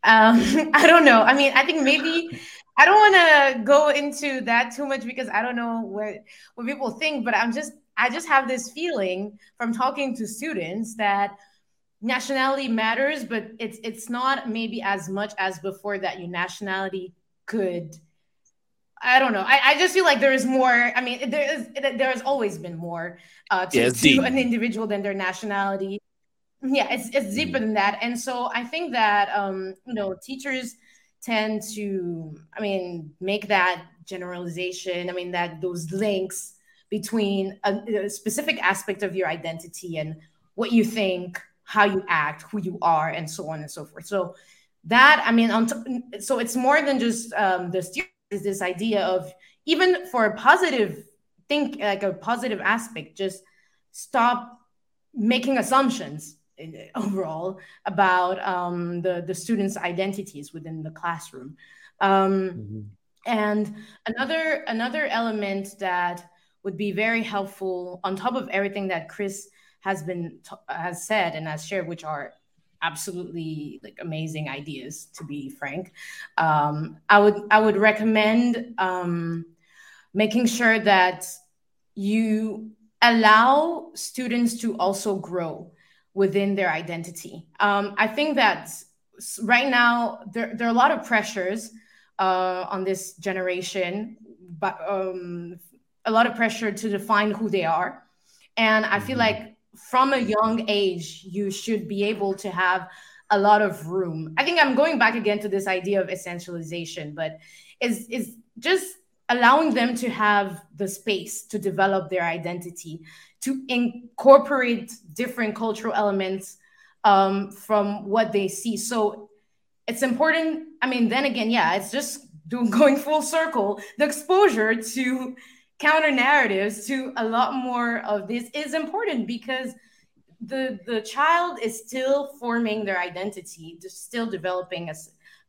Um i don't know. I mean i think maybe I don't want to go into that too much because I don't know what what people think, but I'm just I just have this feeling from talking to students that nationality matters, but it's it's not maybe as much as before that your nationality could. I don't know. I, I just feel like there is more. I mean, there is there has always been more uh, to, yeah, to an individual than their nationality. Yeah, it's it's deeper than that, and so I think that um, you know teachers tend to, I mean, make that generalization. I mean that those links between a, a specific aspect of your identity and what you think, how you act, who you are, and so on and so forth. So that I mean, on t- so it's more than just um, the is this idea of even for a positive think like a positive aspect, just stop making assumptions overall about um, the the students' identities within the classroom. Um, mm-hmm. And another another element that would be very helpful on top of everything that Chris has been has said and has shared, which are absolutely like amazing ideas to be frank. Um, I would I would recommend um, making sure that you allow students to also grow within their identity. Um, I think that right now there, there are a lot of pressures uh, on this generation, but um, a lot of pressure to define who they are. And I feel mm-hmm. like from a young age, you should be able to have a lot of room. I think I'm going back again to this idea of essentialization, but is is just allowing them to have the space to develop their identity, to incorporate different cultural elements um, from what they see. So it's important. I mean, then again, yeah, it's just doing going full circle. The exposure to counter narratives to a lot more of this is important because the the child is still forming their identity, still developing a,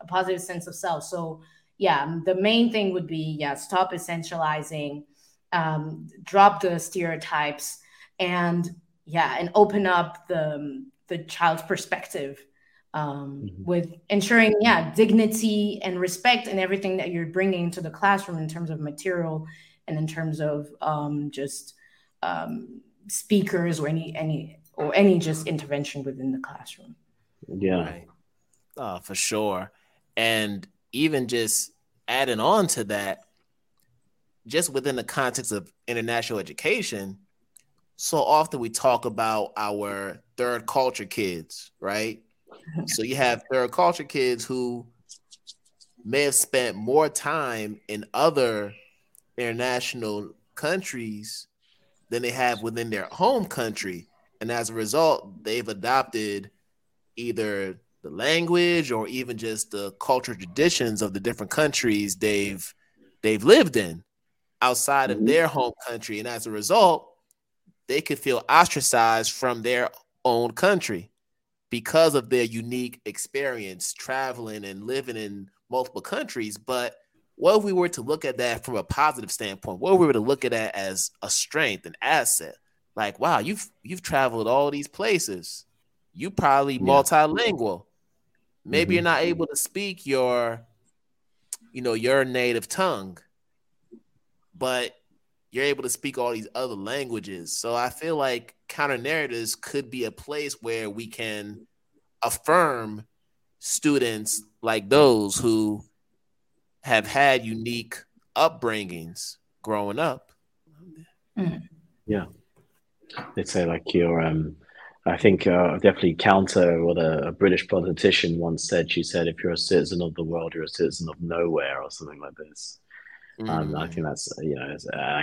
a positive sense of self. So yeah, the main thing would be yeah, stop essentializing, um, drop the stereotypes, and yeah, and open up the the child's perspective um, mm-hmm. with ensuring, yeah, dignity and respect and everything that you're bringing to the classroom in terms of material and in terms of um, just um, speakers or any any or any just intervention within the classroom. Yeah, right. uh, for sure. And even just adding on to that, just within the context of international education, so often we talk about our third culture kids, right? so you have third culture kids who may have spent more time in other international countries than they have within their home country. And as a result, they've adopted either the language or even just the cultural traditions of the different countries they've they've lived in outside of mm-hmm. their home country. And as a result, they could feel ostracized from their own country because of their unique experience traveling and living in multiple countries. But what if we were to look at that from a positive standpoint? What if we were to look at that as a strength, an asset? Like, wow, you've you've traveled all these places. You probably yeah. multilingual. Maybe mm-hmm. you're not able to speak your, you know, your native tongue, but you're able to speak all these other languages. So I feel like counter narratives could be a place where we can affirm students like those who have had unique upbringings growing up. Mm. Yeah. They'd say like you're um I think uh, definitely counter what a, a, British politician once said. She said, "If you're a citizen of the world, you're a citizen of nowhere," or something like this. Mm. Um, I think that's you know uh,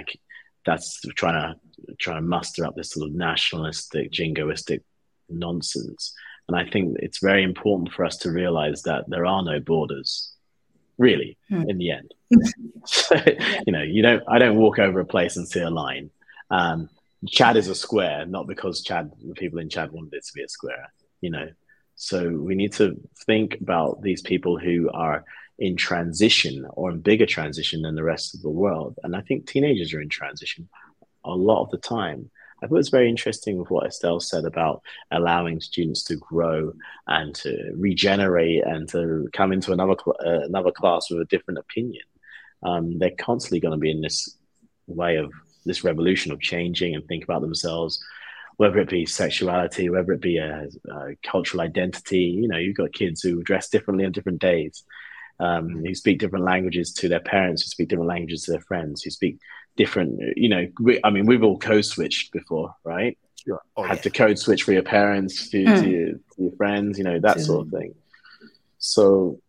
that's trying to trying to muster up this sort of nationalistic, jingoistic nonsense. And I think it's very important for us to realize that there are no borders, really, mm. in the end. so, you know, you don't. I don't walk over a place and see a line. Um, Chad is a square, not because Chad, the people in Chad wanted it to be a square. You know, so we need to think about these people who are in transition or in bigger transition than the rest of the world. And I think teenagers are in transition a lot of the time. I thought it was very interesting with what Estelle said about allowing students to grow and to regenerate and to come into another cl- uh, another class with a different opinion. Um, they're constantly going to be in this way of this revolution of changing and think about themselves, whether it be sexuality, whether it be a, a cultural identity. You know, you've got kids who dress differently on different days um, who speak different languages to their parents, who speak different languages to their friends, who speak different. You know, we, I mean, we've all code switched before, right? Sure. Oh, Had yeah. to code switch for your parents, to, mm. to, your, to your, friends, you know, that mm. sort of thing. So,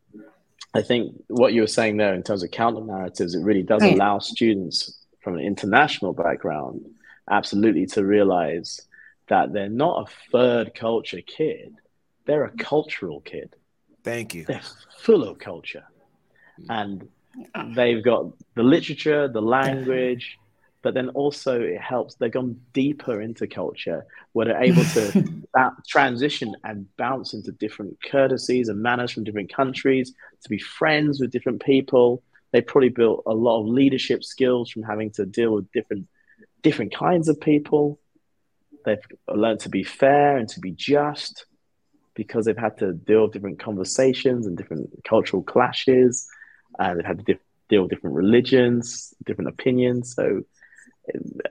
I think what you were saying there in terms of counter narratives, it really does allow students from an international background absolutely to realize that they're not a third culture kid; they're a cultural kid. Thank you. They're full of culture. And they've got the literature, the language, but then also it helps. They've gone deeper into culture where they're able to transition and bounce into different courtesies and manners from different countries, to be friends with different people. They probably built a lot of leadership skills from having to deal with different different kinds of people. They've learned to be fair and to be just because they've had to deal with different conversations and different cultural clashes. And they've had to dif- deal with different religions, different opinions. So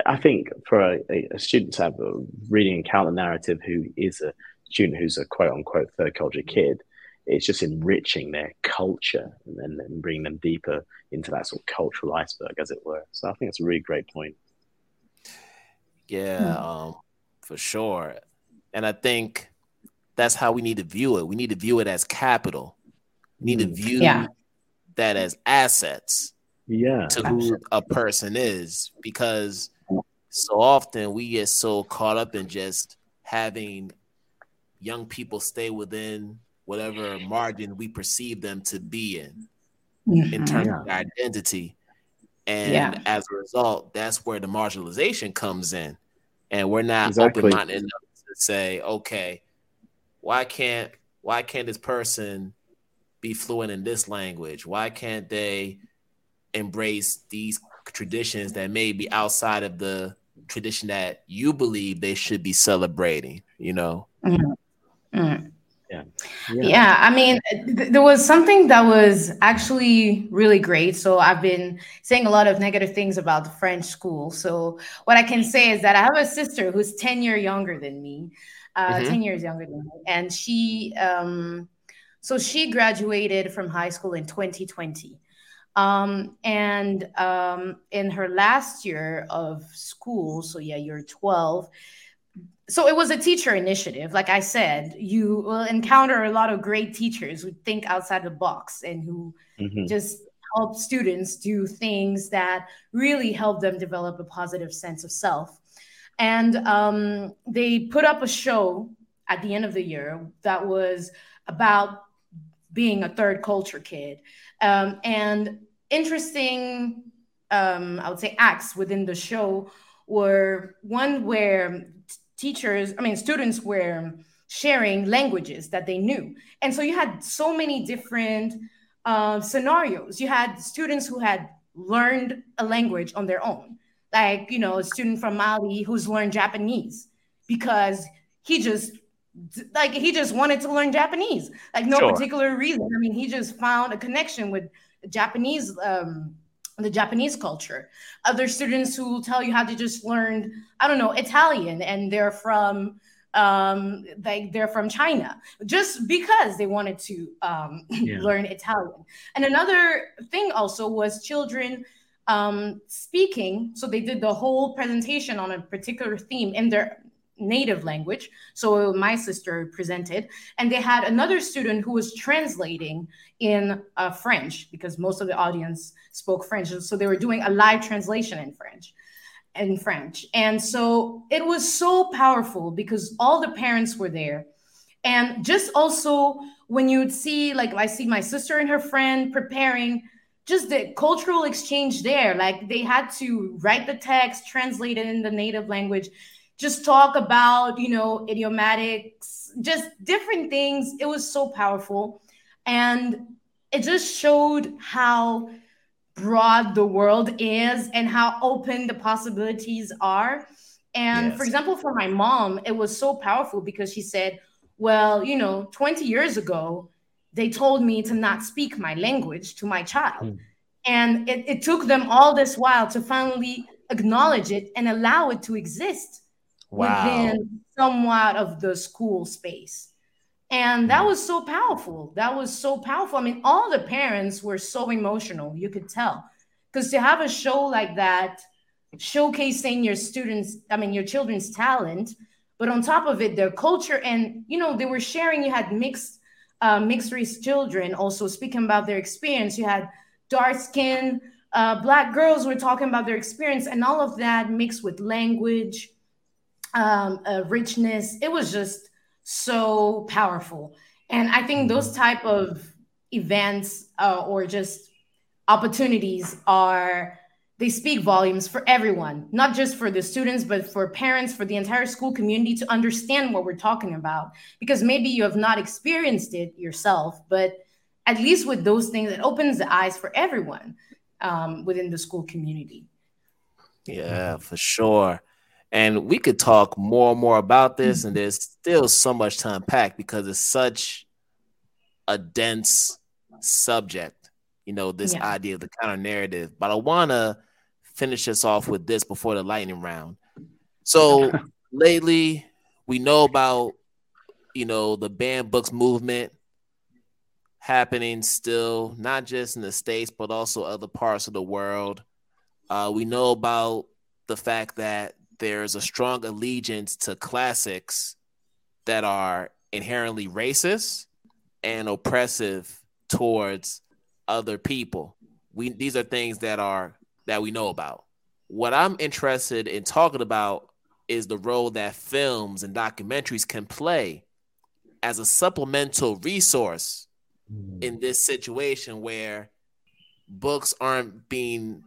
I think for a, a, student to have a reading and counter narrative who is a student who's a quote unquote third culture kid, it's just enriching their culture and then, then bringing them deeper into that sort of cultural iceberg, as it were. So I think it's a really great point. Yeah, um, for sure. And I think that's how we need to view it. We need to view it as capital. We need to mm. view yeah. That as assets. Yeah. To who a person is. Because so often we get so caught up in just having young people stay within whatever margin we perceive them to be in mm-hmm. in terms yeah. of identity. And yeah. as a result, that's where the marginalization comes in. And we're not exactly. open minded enough to say, okay, why can't why can't this person be fluent in this language? Why can't they embrace these traditions that may be outside of the tradition that you believe they should be celebrating, you know? Mm-hmm. Mm-hmm. Yeah. yeah. yeah. I mean, th- there was something that was actually really great. So I've been saying a lot of negative things about the French school. So what I can say is that I have a sister who's 10 years younger than me, uh, mm-hmm. 10 years younger than me. And she, um, so she graduated from high school in 2020. Um, and um, in her last year of school, so yeah, you're 12, so it was a teacher initiative like i said you will encounter a lot of great teachers who think outside the box and who mm-hmm. just help students do things that really help them develop a positive sense of self and um, they put up a show at the end of the year that was about being a third culture kid um, and interesting um, i would say acts within the show were one where teachers, I mean, students were sharing languages that they knew. And so you had so many different uh, scenarios. You had students who had learned a language on their own, like, you know, a student from Mali who's learned Japanese because he just like he just wanted to learn Japanese, like no sure. particular reason. I mean, he just found a connection with Japanese um, the Japanese culture. Other students who will tell you how to just learn, I don't know, Italian, and they're from um like they're from China just because they wanted to um yeah. learn Italian. And another thing also was children um speaking so they did the whole presentation on a particular theme in their native language. So my sister presented, and they had another student who was translating in uh, French because most of the audience spoke French. So they were doing a live translation in French. In French. And so it was so powerful because all the parents were there. And just also when you would see, like, I see my sister and her friend preparing just the cultural exchange there. Like, they had to write the text, translate it in the native language just talk about, you know, idiomatics, just different things. It was so powerful. And it just showed how broad the world is and how open the possibilities are. And yes. for example, for my mom, it was so powerful because she said, Well, you know, 20 years ago, they told me to not speak my language to my child. Mm. And it, it took them all this while to finally acknowledge it and allow it to exist wow. within somewhat of the school space. And that hmm. was so powerful. That was so powerful. I mean, all the parents were so emotional, you could tell. Because to have a show like that, showcasing your students, I mean, your children's talent, but on top of it, their culture, and you know, they were sharing, you had mixed uh, mixed race children also speaking about their experience. You had dark skin, uh, black girls were talking about their experience, and all of that mixed with language um, uh, richness. It was just so powerful. And I think those mm-hmm. type of events uh, or just opportunities are they speak volumes for everyone, not just for the students, but for parents, for the entire school community to understand what we're talking about. Because maybe you have not experienced it yourself, but at least with those things, it opens the eyes for everyone um, within the school community. Yeah, for sure. And we could talk more and more about this, and there's still so much to unpack because it's such a dense subject, you know, this yeah. idea of the counter narrative. But I want to finish us off with this before the lightning round. So lately, we know about, you know, the banned books movement happening still, not just in the States, but also other parts of the world. Uh, we know about the fact that there's a strong allegiance to classics that are inherently racist and oppressive towards other people. We these are things that are that we know about. What I'm interested in talking about is the role that films and documentaries can play as a supplemental resource mm. in this situation where books aren't being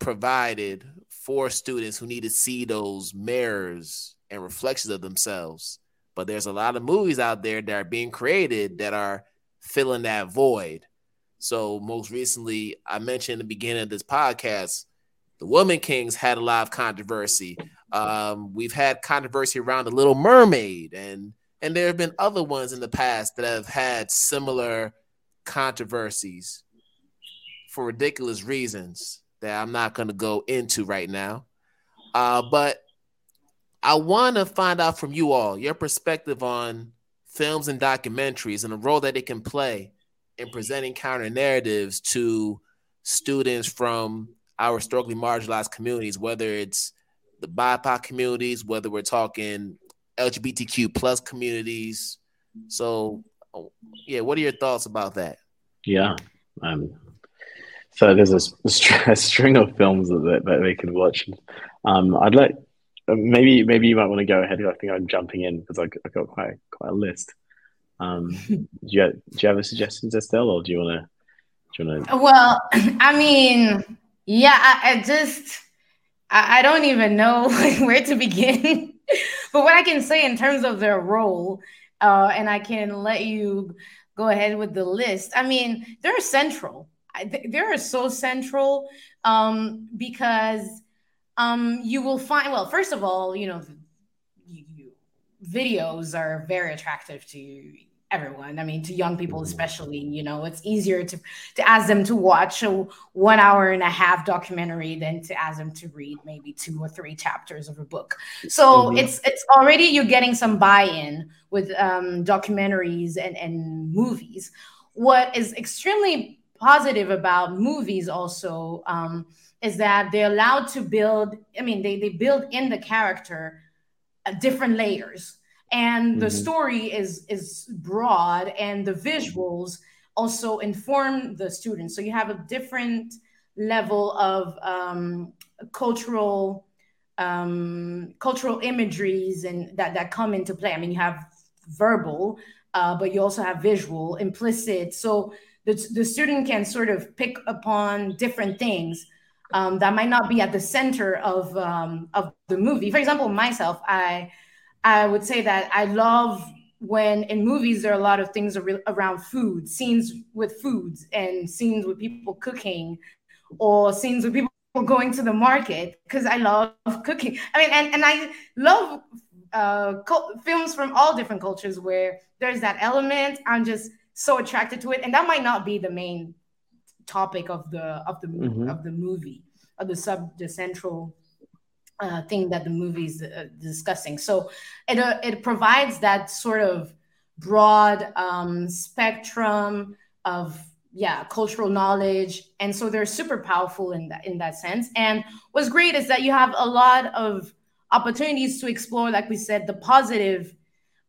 provided for students who need to see those mirrors and reflections of themselves. But there's a lot of movies out there that are being created that are filling that void. So most recently, I mentioned in the beginning of this podcast, the Woman Kings had a lot of controversy. Um, we've had controversy around the Little Mermaid, and and there have been other ones in the past that have had similar controversies for ridiculous reasons that I'm not going to go into right now. Uh, but I want to find out from you all your perspective on films and documentaries and the role that they can play in presenting counter narratives to students from our historically marginalized communities, whether it's the BIPOC communities, whether we're talking LGBTQ plus communities. So, yeah, what are your thoughts about that? Yeah, um, so there's a, a, string of films that, that they can watch. Um, I'd like maybe maybe you might want to go ahead. I think I'm jumping in because I, I got quite quite a list. Um, do you have, do you have a suggestions, Estelle, or do you want to? Do you want to? Well, I mean, yeah, I, I just I, I, don't even know where to begin. but what I can say in terms of their role, uh, and I can let you go ahead with the list. I mean, they're central. They're so central um, because um, you will find. Well, first of all, you know, you, you, videos are very attractive to everyone i mean to young people especially you know it's easier to to ask them to watch a one hour and a half documentary than to ask them to read maybe two or three chapters of a book so mm-hmm. it's it's already you're getting some buy-in with um, documentaries and and movies what is extremely positive about movies also um, is that they're allowed to build i mean they, they build in the character uh, different layers. And the mm-hmm. story is is broad and the visuals also inform the students. So you have a different level of um, cultural um, cultural imageries and that that come into play. I mean you have verbal uh, but you also have visual implicit. So the, the student can sort of pick upon different things um, that might not be at the center of um, of the movie for example myself i I would say that I love when in movies there are a lot of things around food, scenes with foods and scenes with people cooking or scenes with people going to the market because I love cooking. I mean, and, and I love uh, films from all different cultures where there's that element. I'm just so attracted to it, and that might not be the main topic of the of the mm-hmm. of the movie of the sub the central uh, thing that the movie's uh, discussing. So it uh, it provides that sort of broad um, spectrum of yeah cultural knowledge, and so they're super powerful in that in that sense. And what's great is that you have a lot of opportunities to explore, like we said, the positive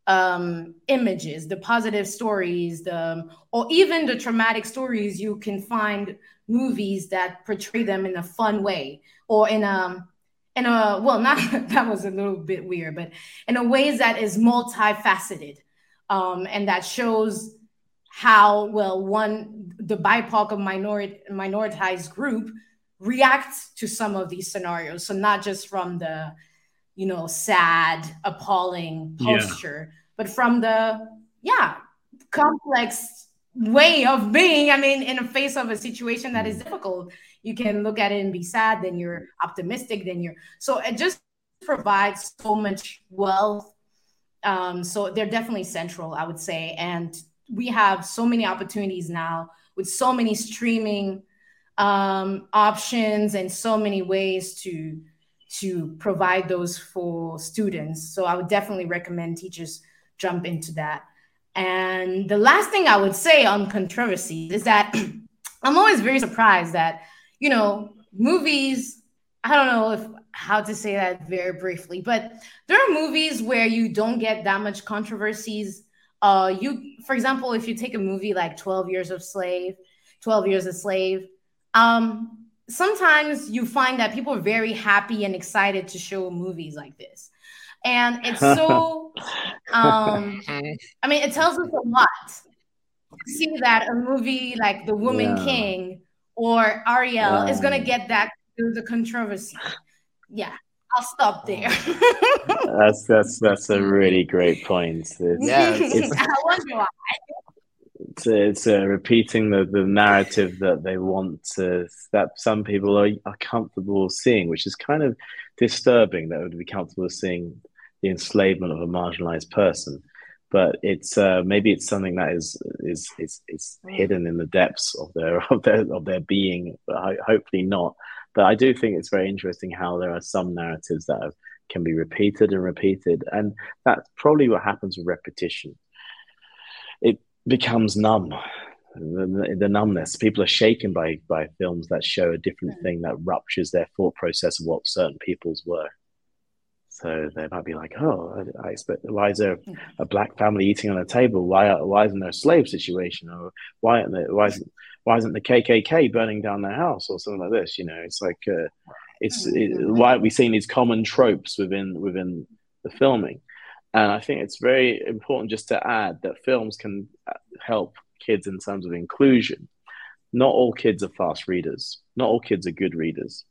um, images, the positive stories, the or even the traumatic stories. You can find movies that portray them in a fun way or in a in a well not that was a little bit weird but in a ways that is multifaceted um, and that shows how well one the bipoc of minority minoritized group reacts to some of these scenarios so not just from the you know sad appalling posture yeah. but from the yeah complex way of being i mean in the face of a situation that is difficult you can look at it and be sad then you're optimistic then you're so it just provides so much wealth um, so they're definitely central i would say and we have so many opportunities now with so many streaming um, options and so many ways to to provide those for students so i would definitely recommend teachers jump into that and the last thing i would say on controversy is that i'm always very surprised that you know, movies, I don't know if how to say that very briefly, but there are movies where you don't get that much controversies. Uh, you, for example, if you take a movie like 12 Years of Slave, 12 Years a Slave, um, sometimes you find that people are very happy and excited to show movies like this. And it's so, um, I mean, it tells us a lot. To see that a movie like The Woman yeah. King or Ariel um, is gonna get that through the controversy. Yeah, I'll stop there. that's that's that's a really great point. It's, yeah, it's, I wonder why. It's uh, repeating the, the narrative that they want to that some people are, are comfortable seeing, which is kind of disturbing. That would be comfortable seeing the enslavement of a marginalized person, but it's uh, maybe it's something that is is is is hidden in the depths of their of their of their being. But hopefully not. But I do think it's very interesting how there are some narratives that have, can be repeated and repeated, and that's probably what happens with repetition. It becomes numb. The, the, numbness. People are shaken by by films that show a different thing that ruptures their thought process of what certain people's were. So they might be like, "Oh, I, I expect why is there a black family eating on a table? Why why isn't there a slave situation? Or why isn't there, why isn't why isn't the KKK burning down their house or something like this? You know, it's like uh, it's it, why are we seeing these common tropes within within the filming? And I think it's very important just to add that films can help kids in terms of inclusion. Not all kids are fast readers. Not all kids are good readers.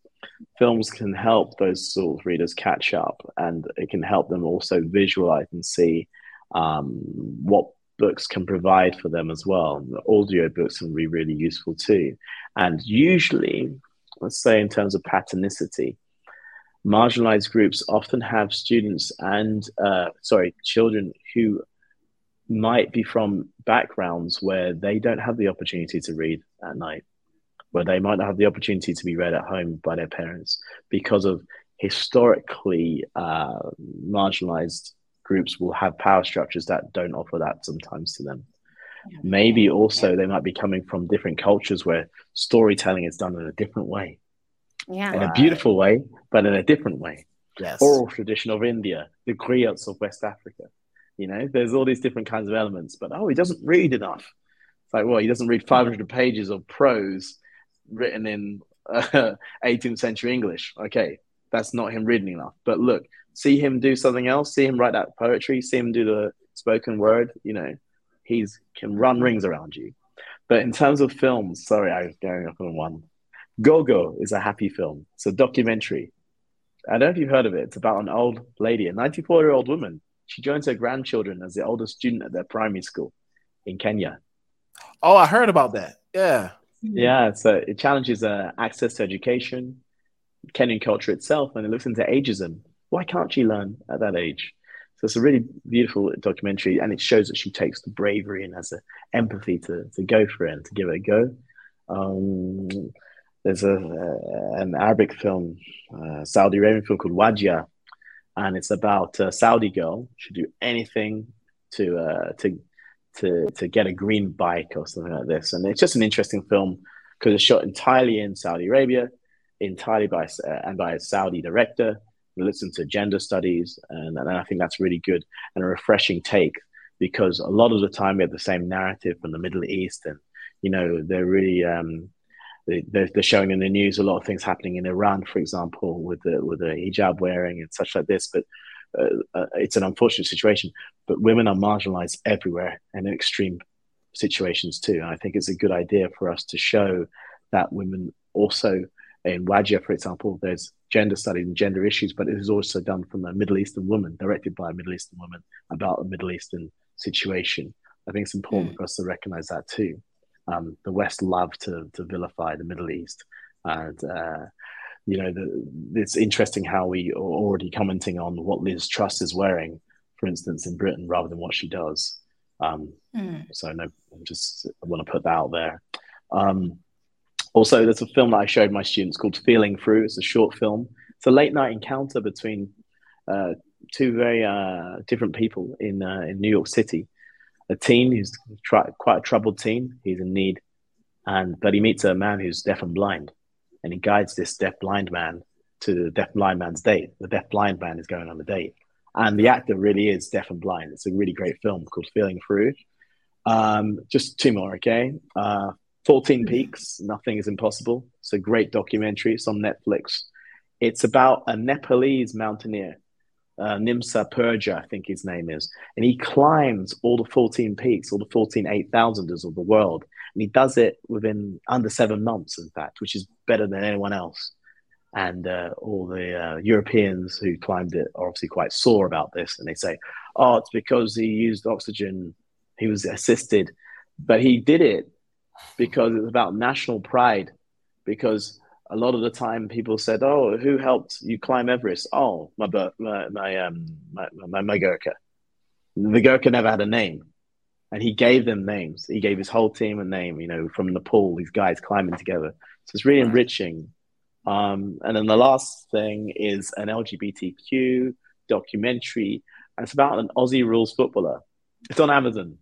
Films can help those sort of readers catch up, and it can help them also visualize and see um, what books can provide for them as well. The audio books can be really useful too. And usually, let's say in terms of patternicity, marginalized groups often have students and uh, sorry children who might be from backgrounds where they don't have the opportunity to read at night where they might not have the opportunity to be read at home by their parents because of historically uh, marginalized groups will have power structures that don't offer that sometimes to them. Maybe also they might be coming from different cultures where storytelling is done in a different way yeah. in a beautiful way, but in a different way. Yes. Oral tradition of India, the griots of West Africa. You know, there's all these different kinds of elements, but oh, he doesn't read enough. It's like, well, he doesn't read 500 pages of prose written in uh, 18th century English. Okay, that's not him reading enough. But look, see him do something else. See him write that poetry. See him do the spoken word. You know, he's can run rings around you. But in terms of films, sorry, I was going up on one. Go-Go is a happy film. It's a documentary. I don't know if you've heard of it. It's about an old lady, a 94 year old woman. She joins her grandchildren as the oldest student at their primary school in Kenya. Oh, I heard about that. Yeah. Yeah. So it challenges uh, access to education, Kenyan culture itself, and it looks into ageism. Why can't she learn at that age? So it's a really beautiful documentary, and it shows that she takes the bravery and has the empathy to, to go for it and to give it a go. Um, there's a, an Arabic film, uh, Saudi Arabian film called Wadjda, and it's about a Saudi girl should do anything to uh, to to to get a green bike or something like this, and it's just an interesting film because it's shot entirely in Saudi Arabia, entirely by uh, and by a Saudi director. Listen to gender studies, and, and I think that's really good and a refreshing take because a lot of the time we have the same narrative from the Middle East, and you know they're really um, they're, they're showing in the news a lot of things happening in Iran, for example, with the with the hijab wearing and such like this. But uh, uh, it's an unfortunate situation. But women are marginalized everywhere and in extreme situations too. And I think it's a good idea for us to show that women also in Wadjda, for example, there's gender studies and gender issues, but it is also done from a Middle Eastern woman, directed by a Middle Eastern woman about a Middle Eastern situation. I think it's important mm. for us to recognize that too um, the West love to to vilify the Middle East, and uh, you know the, it's interesting how we are already commenting on what Liz Truss is wearing, for instance, in Britain rather than what she does. Um, mm. So no, just I want to put that out there. Um, also, there's a film that I showed my students called Feeling Through. It's a short film. It's a late night encounter between uh, two very uh, different people in uh, in New York City a teen who's quite a troubled teen. He's in need, and but he meets a man who's deaf and blind, and he guides this deaf blind man to the deaf blind man's date. The deaf blind man is going on the date, and the actor really is deaf and blind. It's a really great film called Feeling Through. Um, just two more, okay? Uh, 14 Peaks, Nothing is Impossible. It's a great documentary. It's on Netflix. It's about a Nepalese mountaineer uh, Nimsa Purja, I think his name is, and he climbs all the 14 peaks, all the 14 8,000ers of the world. And he does it within under seven months, in fact, which is better than anyone else. And uh, all the uh, Europeans who climbed it are obviously quite sore about this. And they say, oh, it's because he used oxygen, he was assisted but he did it because it's about national pride. Because a lot of the time, people said, "Oh, who helped you climb Everest?" Oh, my my my um my my, my Gurkha. The Gurkha never had a name, and he gave them names. He gave his whole team a name. You know, from Nepal, these guys climbing together. So it's really enriching. Um, and then the last thing is an LGBTQ documentary. And it's about an Aussie rules footballer. It's on Amazon.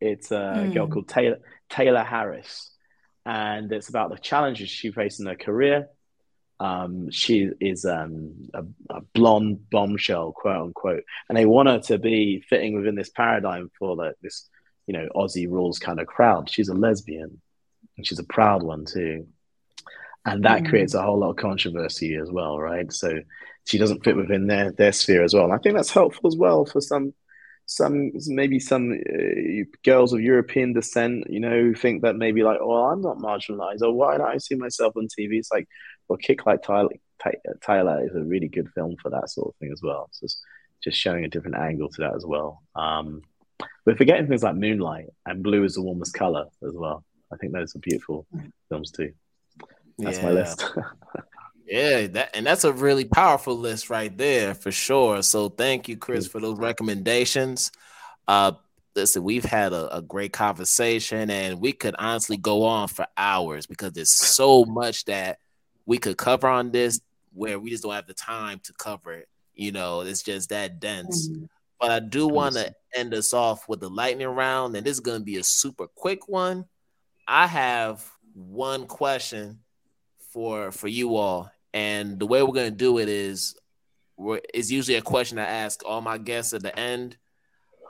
It's a mm. girl called Taylor Tayla Harris. And it's about the challenges she faced in her career. Um, she is um, a, a, blonde bombshell, quote unquote. And they want her to be fitting within this paradigm for this, you know, Aussie rules kind of crowd. She's a lesbian and she's a proud one too and that mm. creates a whole lot of controversy as well, right? So she doesn't fit within their their sphere as well. And I think that's helpful as well for some some maybe some uh, girls of European descent, you know, who think that maybe like, oh, I'm not marginalized, or why don't I see myself on TV? It's like, well, Kick Like Tayla, Tayla is a really good film for that sort of thing as well. So it's just showing a different angle to that as well. Um, we're forgetting things like Moonlight and Blue is the warmest color as well. I think those are beautiful mm. films too. That's yeah. my list. yeah, that and that's a really powerful list right there for sure. So thank you, Chris, for those recommendations. Uh listen, we've had a, a, great conversation and we could honestly go on for hours because there's so much that we could cover on this where we just don't have the time to cover it. You know, it's just that dense. Mm-hmm. But I do want to end us off with the lightning round, and this is going to be a super quick one. I have one question for for you all. And the way we're gonna do it is, is usually a question I ask all my guests at the end.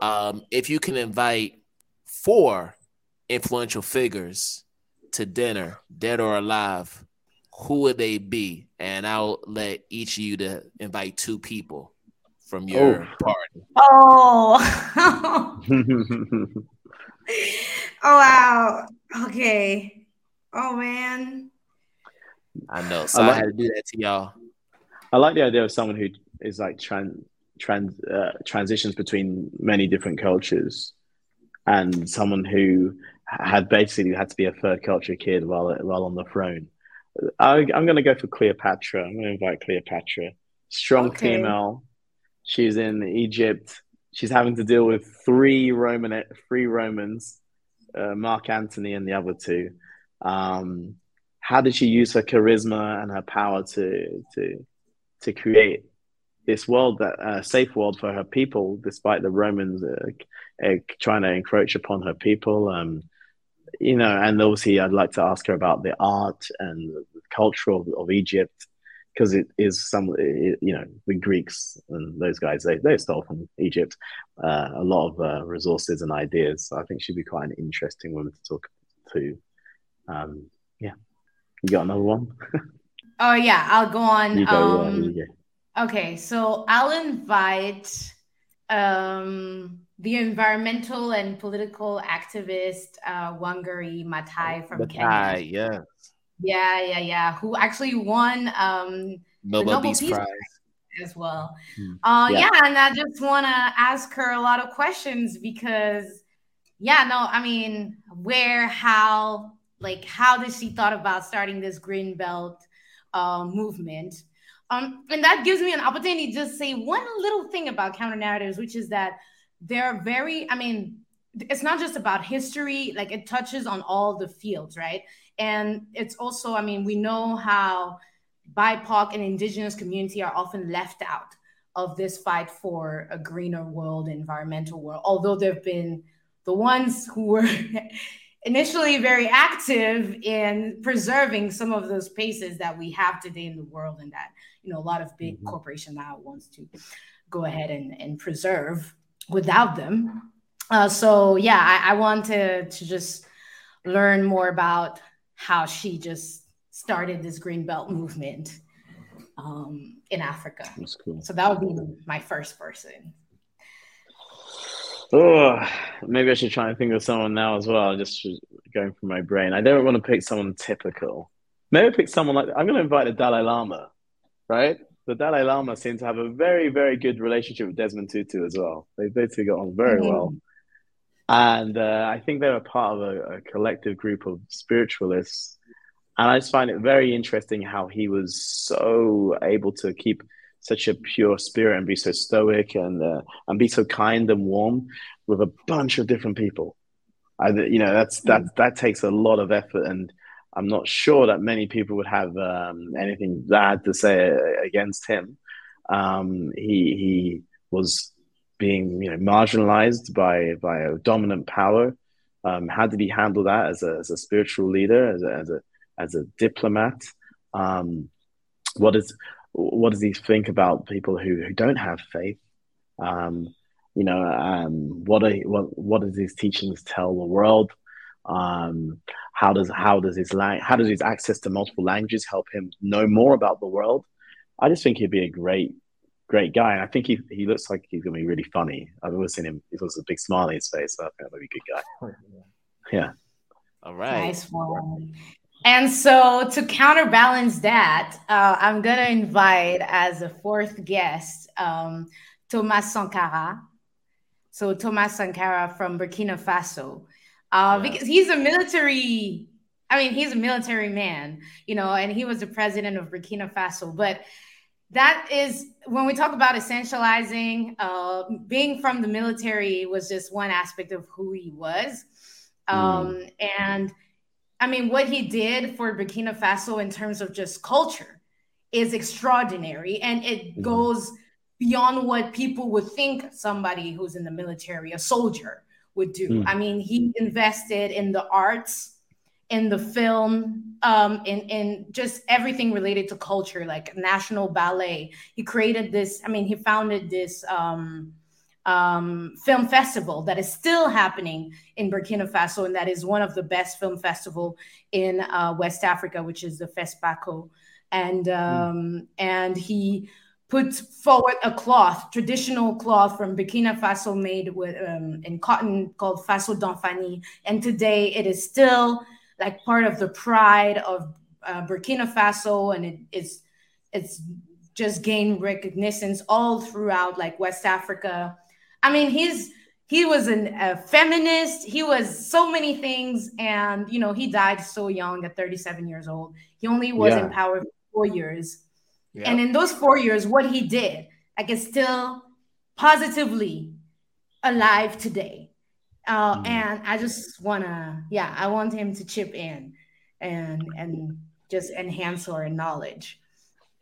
Um, if you can invite four influential figures to dinner, dead or alive, who would they be? And I'll let each of you to invite two people from your oh. party. Oh. oh wow. Okay. Oh man. I know. So I, like, I, had to do that to y'all. I like the idea of someone who is like trans trans uh, transitions between many different cultures, and someone who had basically had to be a third culture kid while while on the throne. I, am going to go for Cleopatra. I'm going to invite Cleopatra. Strong okay. female. She's in Egypt. She's having to deal with three Roman, three Romans, uh, Mark Antony and the other two. Um, how did she use her charisma and her power to to to create this world that uh, safe world for her people, despite the Romans uh, uh, trying to encroach upon her people. Um, you know, and obviously, I'd like to ask her about the art and the culture of, of Egypt because it is some, you know, the Greeks and those guys they they stole from Egypt uh, a lot of uh, resources and ideas. So I think she'd be quite an interesting woman to talk to. Um, yeah. You got another one? oh yeah, I'll go on. You go, um, yeah, Okay, so I'll invite um, the environmental and political activist uh, Wangari Maathai from Kenya. Yeah. Yeah, yeah, yeah. Who actually won um, Nobel, Nobel Peace, Peace Prize as well. Hmm. Uh, yeah. yeah, and I just want to ask her a lot of questions because, yeah, no, I mean, where, how, like how did she thought about starting this green belt uh, movement? Um, and that gives me an opportunity to just say one little thing about counter narratives which is that they're very i mean it's not just about history like it touches on all the fields right? And it's also i mean we know how bipoc and indigenous community are often left out of this fight for a greener world environmental world although there have been the ones who were initially very active in preserving some of those spaces that we have today in the world and that you know a lot of big mm-hmm. corporation now wants to go ahead and, and preserve without them uh, so yeah I, I wanted to just learn more about how she just started this green belt movement um, in africa cool. so that would be my first person Oh, maybe I should try and think of someone now as well. Just going from my brain. I don't want to pick someone typical. Maybe pick someone like I'm going to invite the Dalai Lama, right? The Dalai Lama seems to have a very, very good relationship with Desmond Tutu as well. They basically got on very mm-hmm. well. and uh, I think they're a part of a, a, collective group of spiritualists. And I just find it very interesting how he was so able to keep such a pure spirit and be so stoic and uh, and be so kind and warm with a bunch of different people. I, you know, that's that mm. that takes a lot of effort, and I'm not sure that many people would have um, anything bad to say against him. Um, he he was being you know marginalized by by a dominant power. Um, how did he handle that as a, as a spiritual leader, as a, as a as a diplomat? Um, what is what does he think about people who, who don't have faith? Um, you know, um, what are what what does his teachings tell the world? Um, how does how does his lang- how does his access to multiple languages help him know more about the world? I just think he'd be a great great guy, and I think he he looks like he's gonna be really funny. I've always seen him; he looks a big smile in his face. So I think that would be a good guy. Yeah. All right. Nice one. And so to counterbalance that, uh, I'm gonna invite as a fourth guest um, Thomas Sankara. So Thomas Sankara from Burkina Faso, uh, yeah. because he's a military. I mean, he's a military man, you know, and he was the president of Burkina Faso. But that is when we talk about essentializing, uh, being from the military was just one aspect of who he was. Um, mm. And I mean, what he did for Burkina Faso in terms of just culture is extraordinary. And it mm. goes beyond what people would think somebody who's in the military, a soldier, would do. Mm. I mean, he invested in the arts in the film, um, in in just everything related to culture, like National Ballet. He created this. I mean, he founded this um, um, film festival that is still happening in Burkina Faso, and that is one of the best film festival in uh, West Africa, which is the FESPACO. And mm. and he put forward a cloth, traditional cloth from Burkina Faso made with um, in cotton called Faso Dan Fani. And today it is still like part of the pride of uh, Burkina Faso, and it, it's it's just gained recognition all throughout like West Africa. I mean, he's he was an, a feminist. He was so many things, and you know, he died so young at 37 years old. He only was yeah. in power for four years, yeah. and in those four years, what he did, like, is still positively alive today. Uh, mm. And I just wanna, yeah, I want him to chip in and and just enhance our knowledge.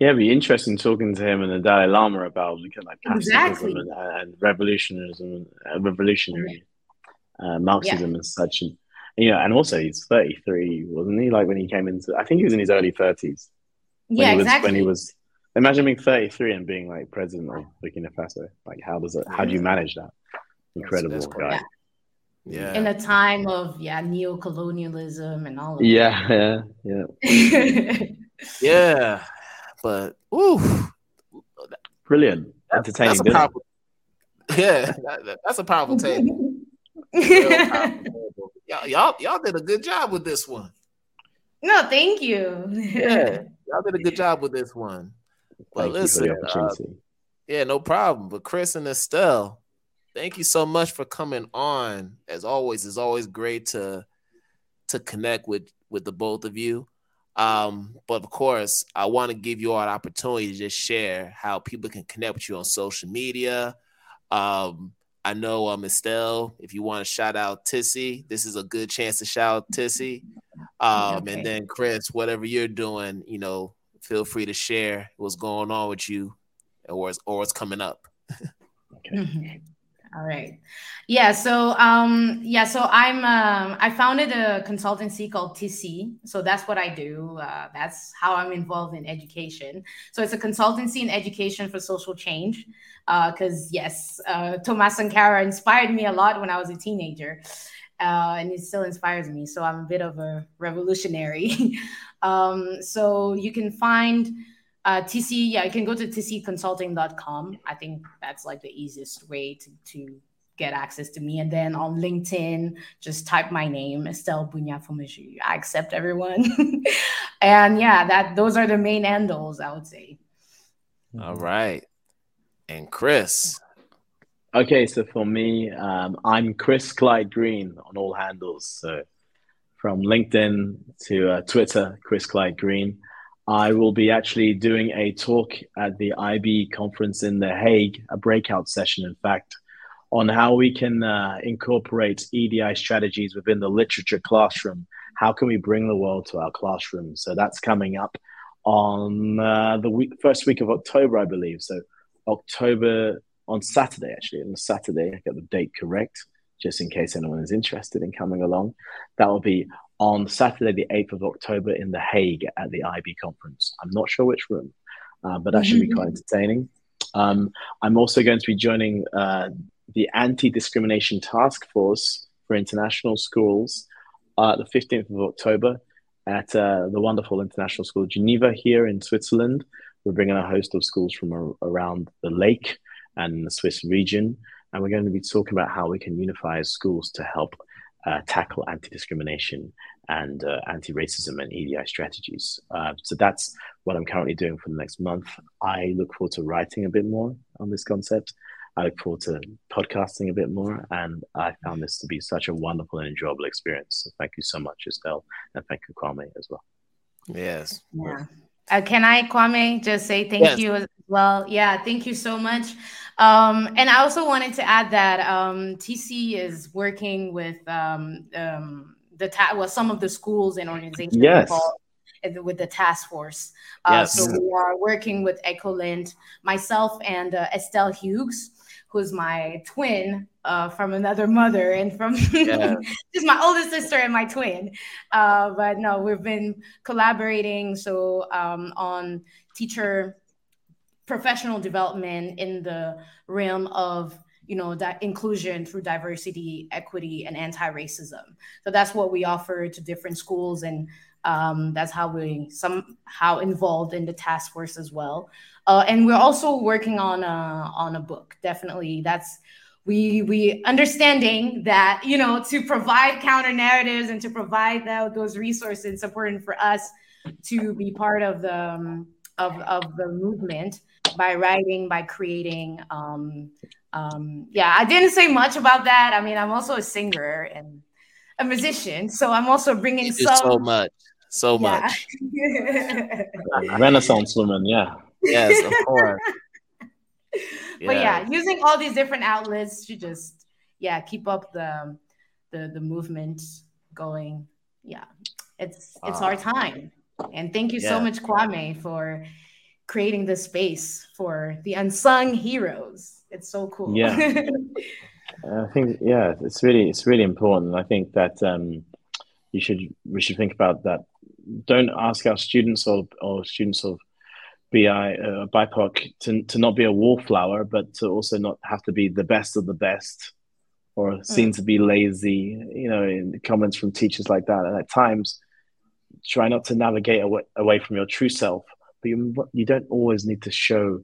Yeah, it'd be interesting talking to him and the Dalai Lama about like exactly. and, and revolutionarism, uh, revolutionary uh, Marxism yeah. and such. And you know, and also he's thirty three, wasn't he? Like when he came into, I think he was in his early thirties. Yeah, he was, exactly. When he was, imagine being thirty three and being like president of Burkina Faso. Like, how does it? How do you manage that? Incredible that's, that's guy. Yeah yeah in a time of yeah neo-colonialism and all of yeah that. yeah yeah yeah but ooh. Brilliant. Entertaining that's a powerful, yeah that, that's a powerful table. Y'all, y'all y'all did a good job with this one. No thank you. Yeah y'all did a good job with this one. But Thank listen uh, yeah no problem. But chris and estelle thank you so much for coming on. As always, it's always great to to connect with with the both of you. Um, but of course, I want to give you all an opportunity to just share how people can connect with you on social media. Um, I know um, Estelle, if you want to shout out Tissy, this is a good chance to shout out Tissy. Um, okay. And then Chris, whatever you're doing, you know, feel free to share what's going on with you or what's, or what's coming up. okay. All right. Yeah. So um yeah, so I'm um I founded a consultancy called TC. So that's what I do. Uh, that's how I'm involved in education. So it's a consultancy in education for social change. Because uh, yes, uh, Thomas Sankara inspired me a lot when I was a teenager. Uh, and it still inspires me. So I'm a bit of a revolutionary. um, so you can find uh, TC, yeah, you can go to tcconsulting.com. I think that's like the easiest way to, to get access to me. And then on LinkedIn, just type my name, Estelle Bunya Fomiju. I accept everyone. and yeah, that those are the main handles, I would say. All right. And Chris. Okay, so for me, um, I'm Chris Clyde Green on all handles. So from LinkedIn to uh, Twitter, Chris Clyde Green. I will be actually doing a talk at the IB conference in The Hague, a breakout session, in fact, on how we can uh, incorporate EDI strategies within the literature classroom. How can we bring the world to our classroom? So that's coming up on uh, the week, first week of October, I believe. So October on Saturday, actually, on Saturday, I get the date correct, just in case anyone is interested in coming along. That will be on Saturday, the 8th of October in The Hague at the IB conference. I'm not sure which room, uh, but that should be quite entertaining. Um, I'm also going to be joining uh, the Anti Discrimination Task Force for International Schools uh, the 15th of October at uh, the wonderful International School of Geneva here in Switzerland. We're bringing a host of schools from a- around the lake and the Swiss region. And we're going to be talking about how we can unify schools to help uh, tackle anti discrimination and uh, anti racism and EDI strategies. Uh, so that's what I'm currently doing for the next month. I look forward to writing a bit more on this concept. I look forward to podcasting a bit more. And I found this to be such a wonderful and enjoyable experience. So thank you so much, Estelle. And thank you, Kwame, as well. Yes. Yeah. Uh, can I, Kwame, just say thank Yes. you as well? Yeah, thank you so much. Um, and I also wanted to add that um, TC is working with um, um, the ta- well, some of the schools and organizations Yes. involved with the task force. Uh, Yes. So we are working with Ecolint, myself and uh, Estelle Hughes, who's my twin uh, from another mother and from Yeah. she's my older sister and my twin. Uh, but no, we've been collaborating so um, on teacher professional development in the realm of you know that inclusion through diversity equity and anti-racism. So that's what we offer to different schools and um, that's how we somehow involved in the task force as well. Uh, and we're also working on a on a book. Definitely that's we we understanding that you know to provide counter narratives and to provide those resources important for us to be part of the um, of, of the movement by writing by creating um, um, yeah i didn't say much about that i mean i'm also a singer and a musician so i'm also bringing You some so much. So yeah. much. Renaissance woman, yeah. Yes, of course. but yeah, using all these different outlets to just yeah keep up the the the movement going. Yeah, it's it's our time, and thank you so much, Kwame, for creating this space for the unsung heroes. It's so cool. Yeah. I think yeah, it's really it's really important. I think that um, you should we should think about that. Don't ask our students or or students of BI uh, BIPOC to to not be a wallflower, but to also not have to be the best of the best, or seen to be lazy. You know, in comments from teachers like that, and at times try not to navigate away, away from your true self. But you you don't always need to show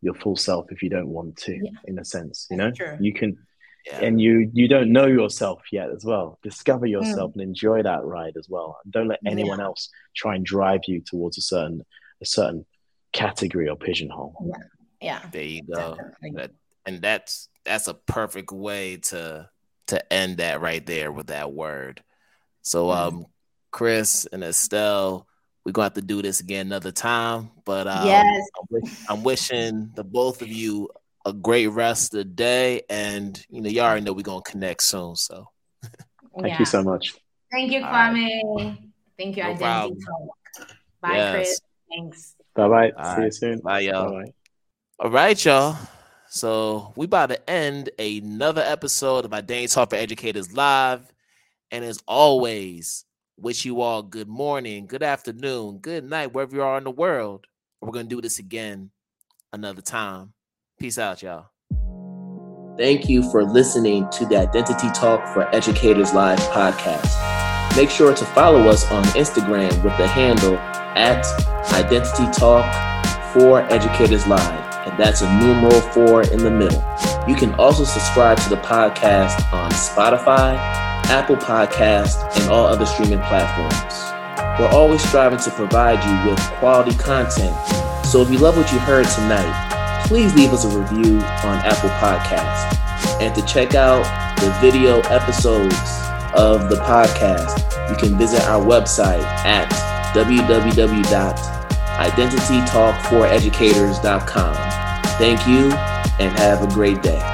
your full self if you don't want to. Yeah. In a sense, you know, That's you can yeah. and you you don't know yourself yet as well discover yourself and enjoy that ride as well don't let anyone Yeah. else try and drive you towards a certain a certain category or pigeonhole yeah. There you go. Definitely. That- and that's that's a perfect way to to end that right there with that word. So um Chris and Estelle, we're gonna have to do this again another time. But um, Yes. I'm, wish- I'm wishing the both of you a great rest of the day, and you know you already know we're gonna connect soon. So thank Yeah. you so much Thank you, All right. Kwame. Thank you, No Identity problem. Talk. Bye, Yes. Chris. Thanks. bye-bye All see you soon bye, y'all. Bye-bye. All right, y'all. So we about to end another episode of Identity Talk for Educators Live. And as always, wish you all good morning, good afternoon, good night, wherever you are in the world. We're gonna do this again another time. Peace out, y'all. Thank you for listening to the Identity Talk for Educators Live podcast. Make sure to follow us on Instagram with the handle at Identity Talk for Educators Live, and that's a numeral four in the middle. You can also subscribe to the podcast on Spotify, Apple Podcast, and all other streaming platforms. We're always striving to provide you with quality content, so if you love what you heard tonight, please leave us a review on Apple Podcast. And to check out the video episodes of the podcast, you can visit our website at www.identitytalkforeducators.com. Thank you and have a great day.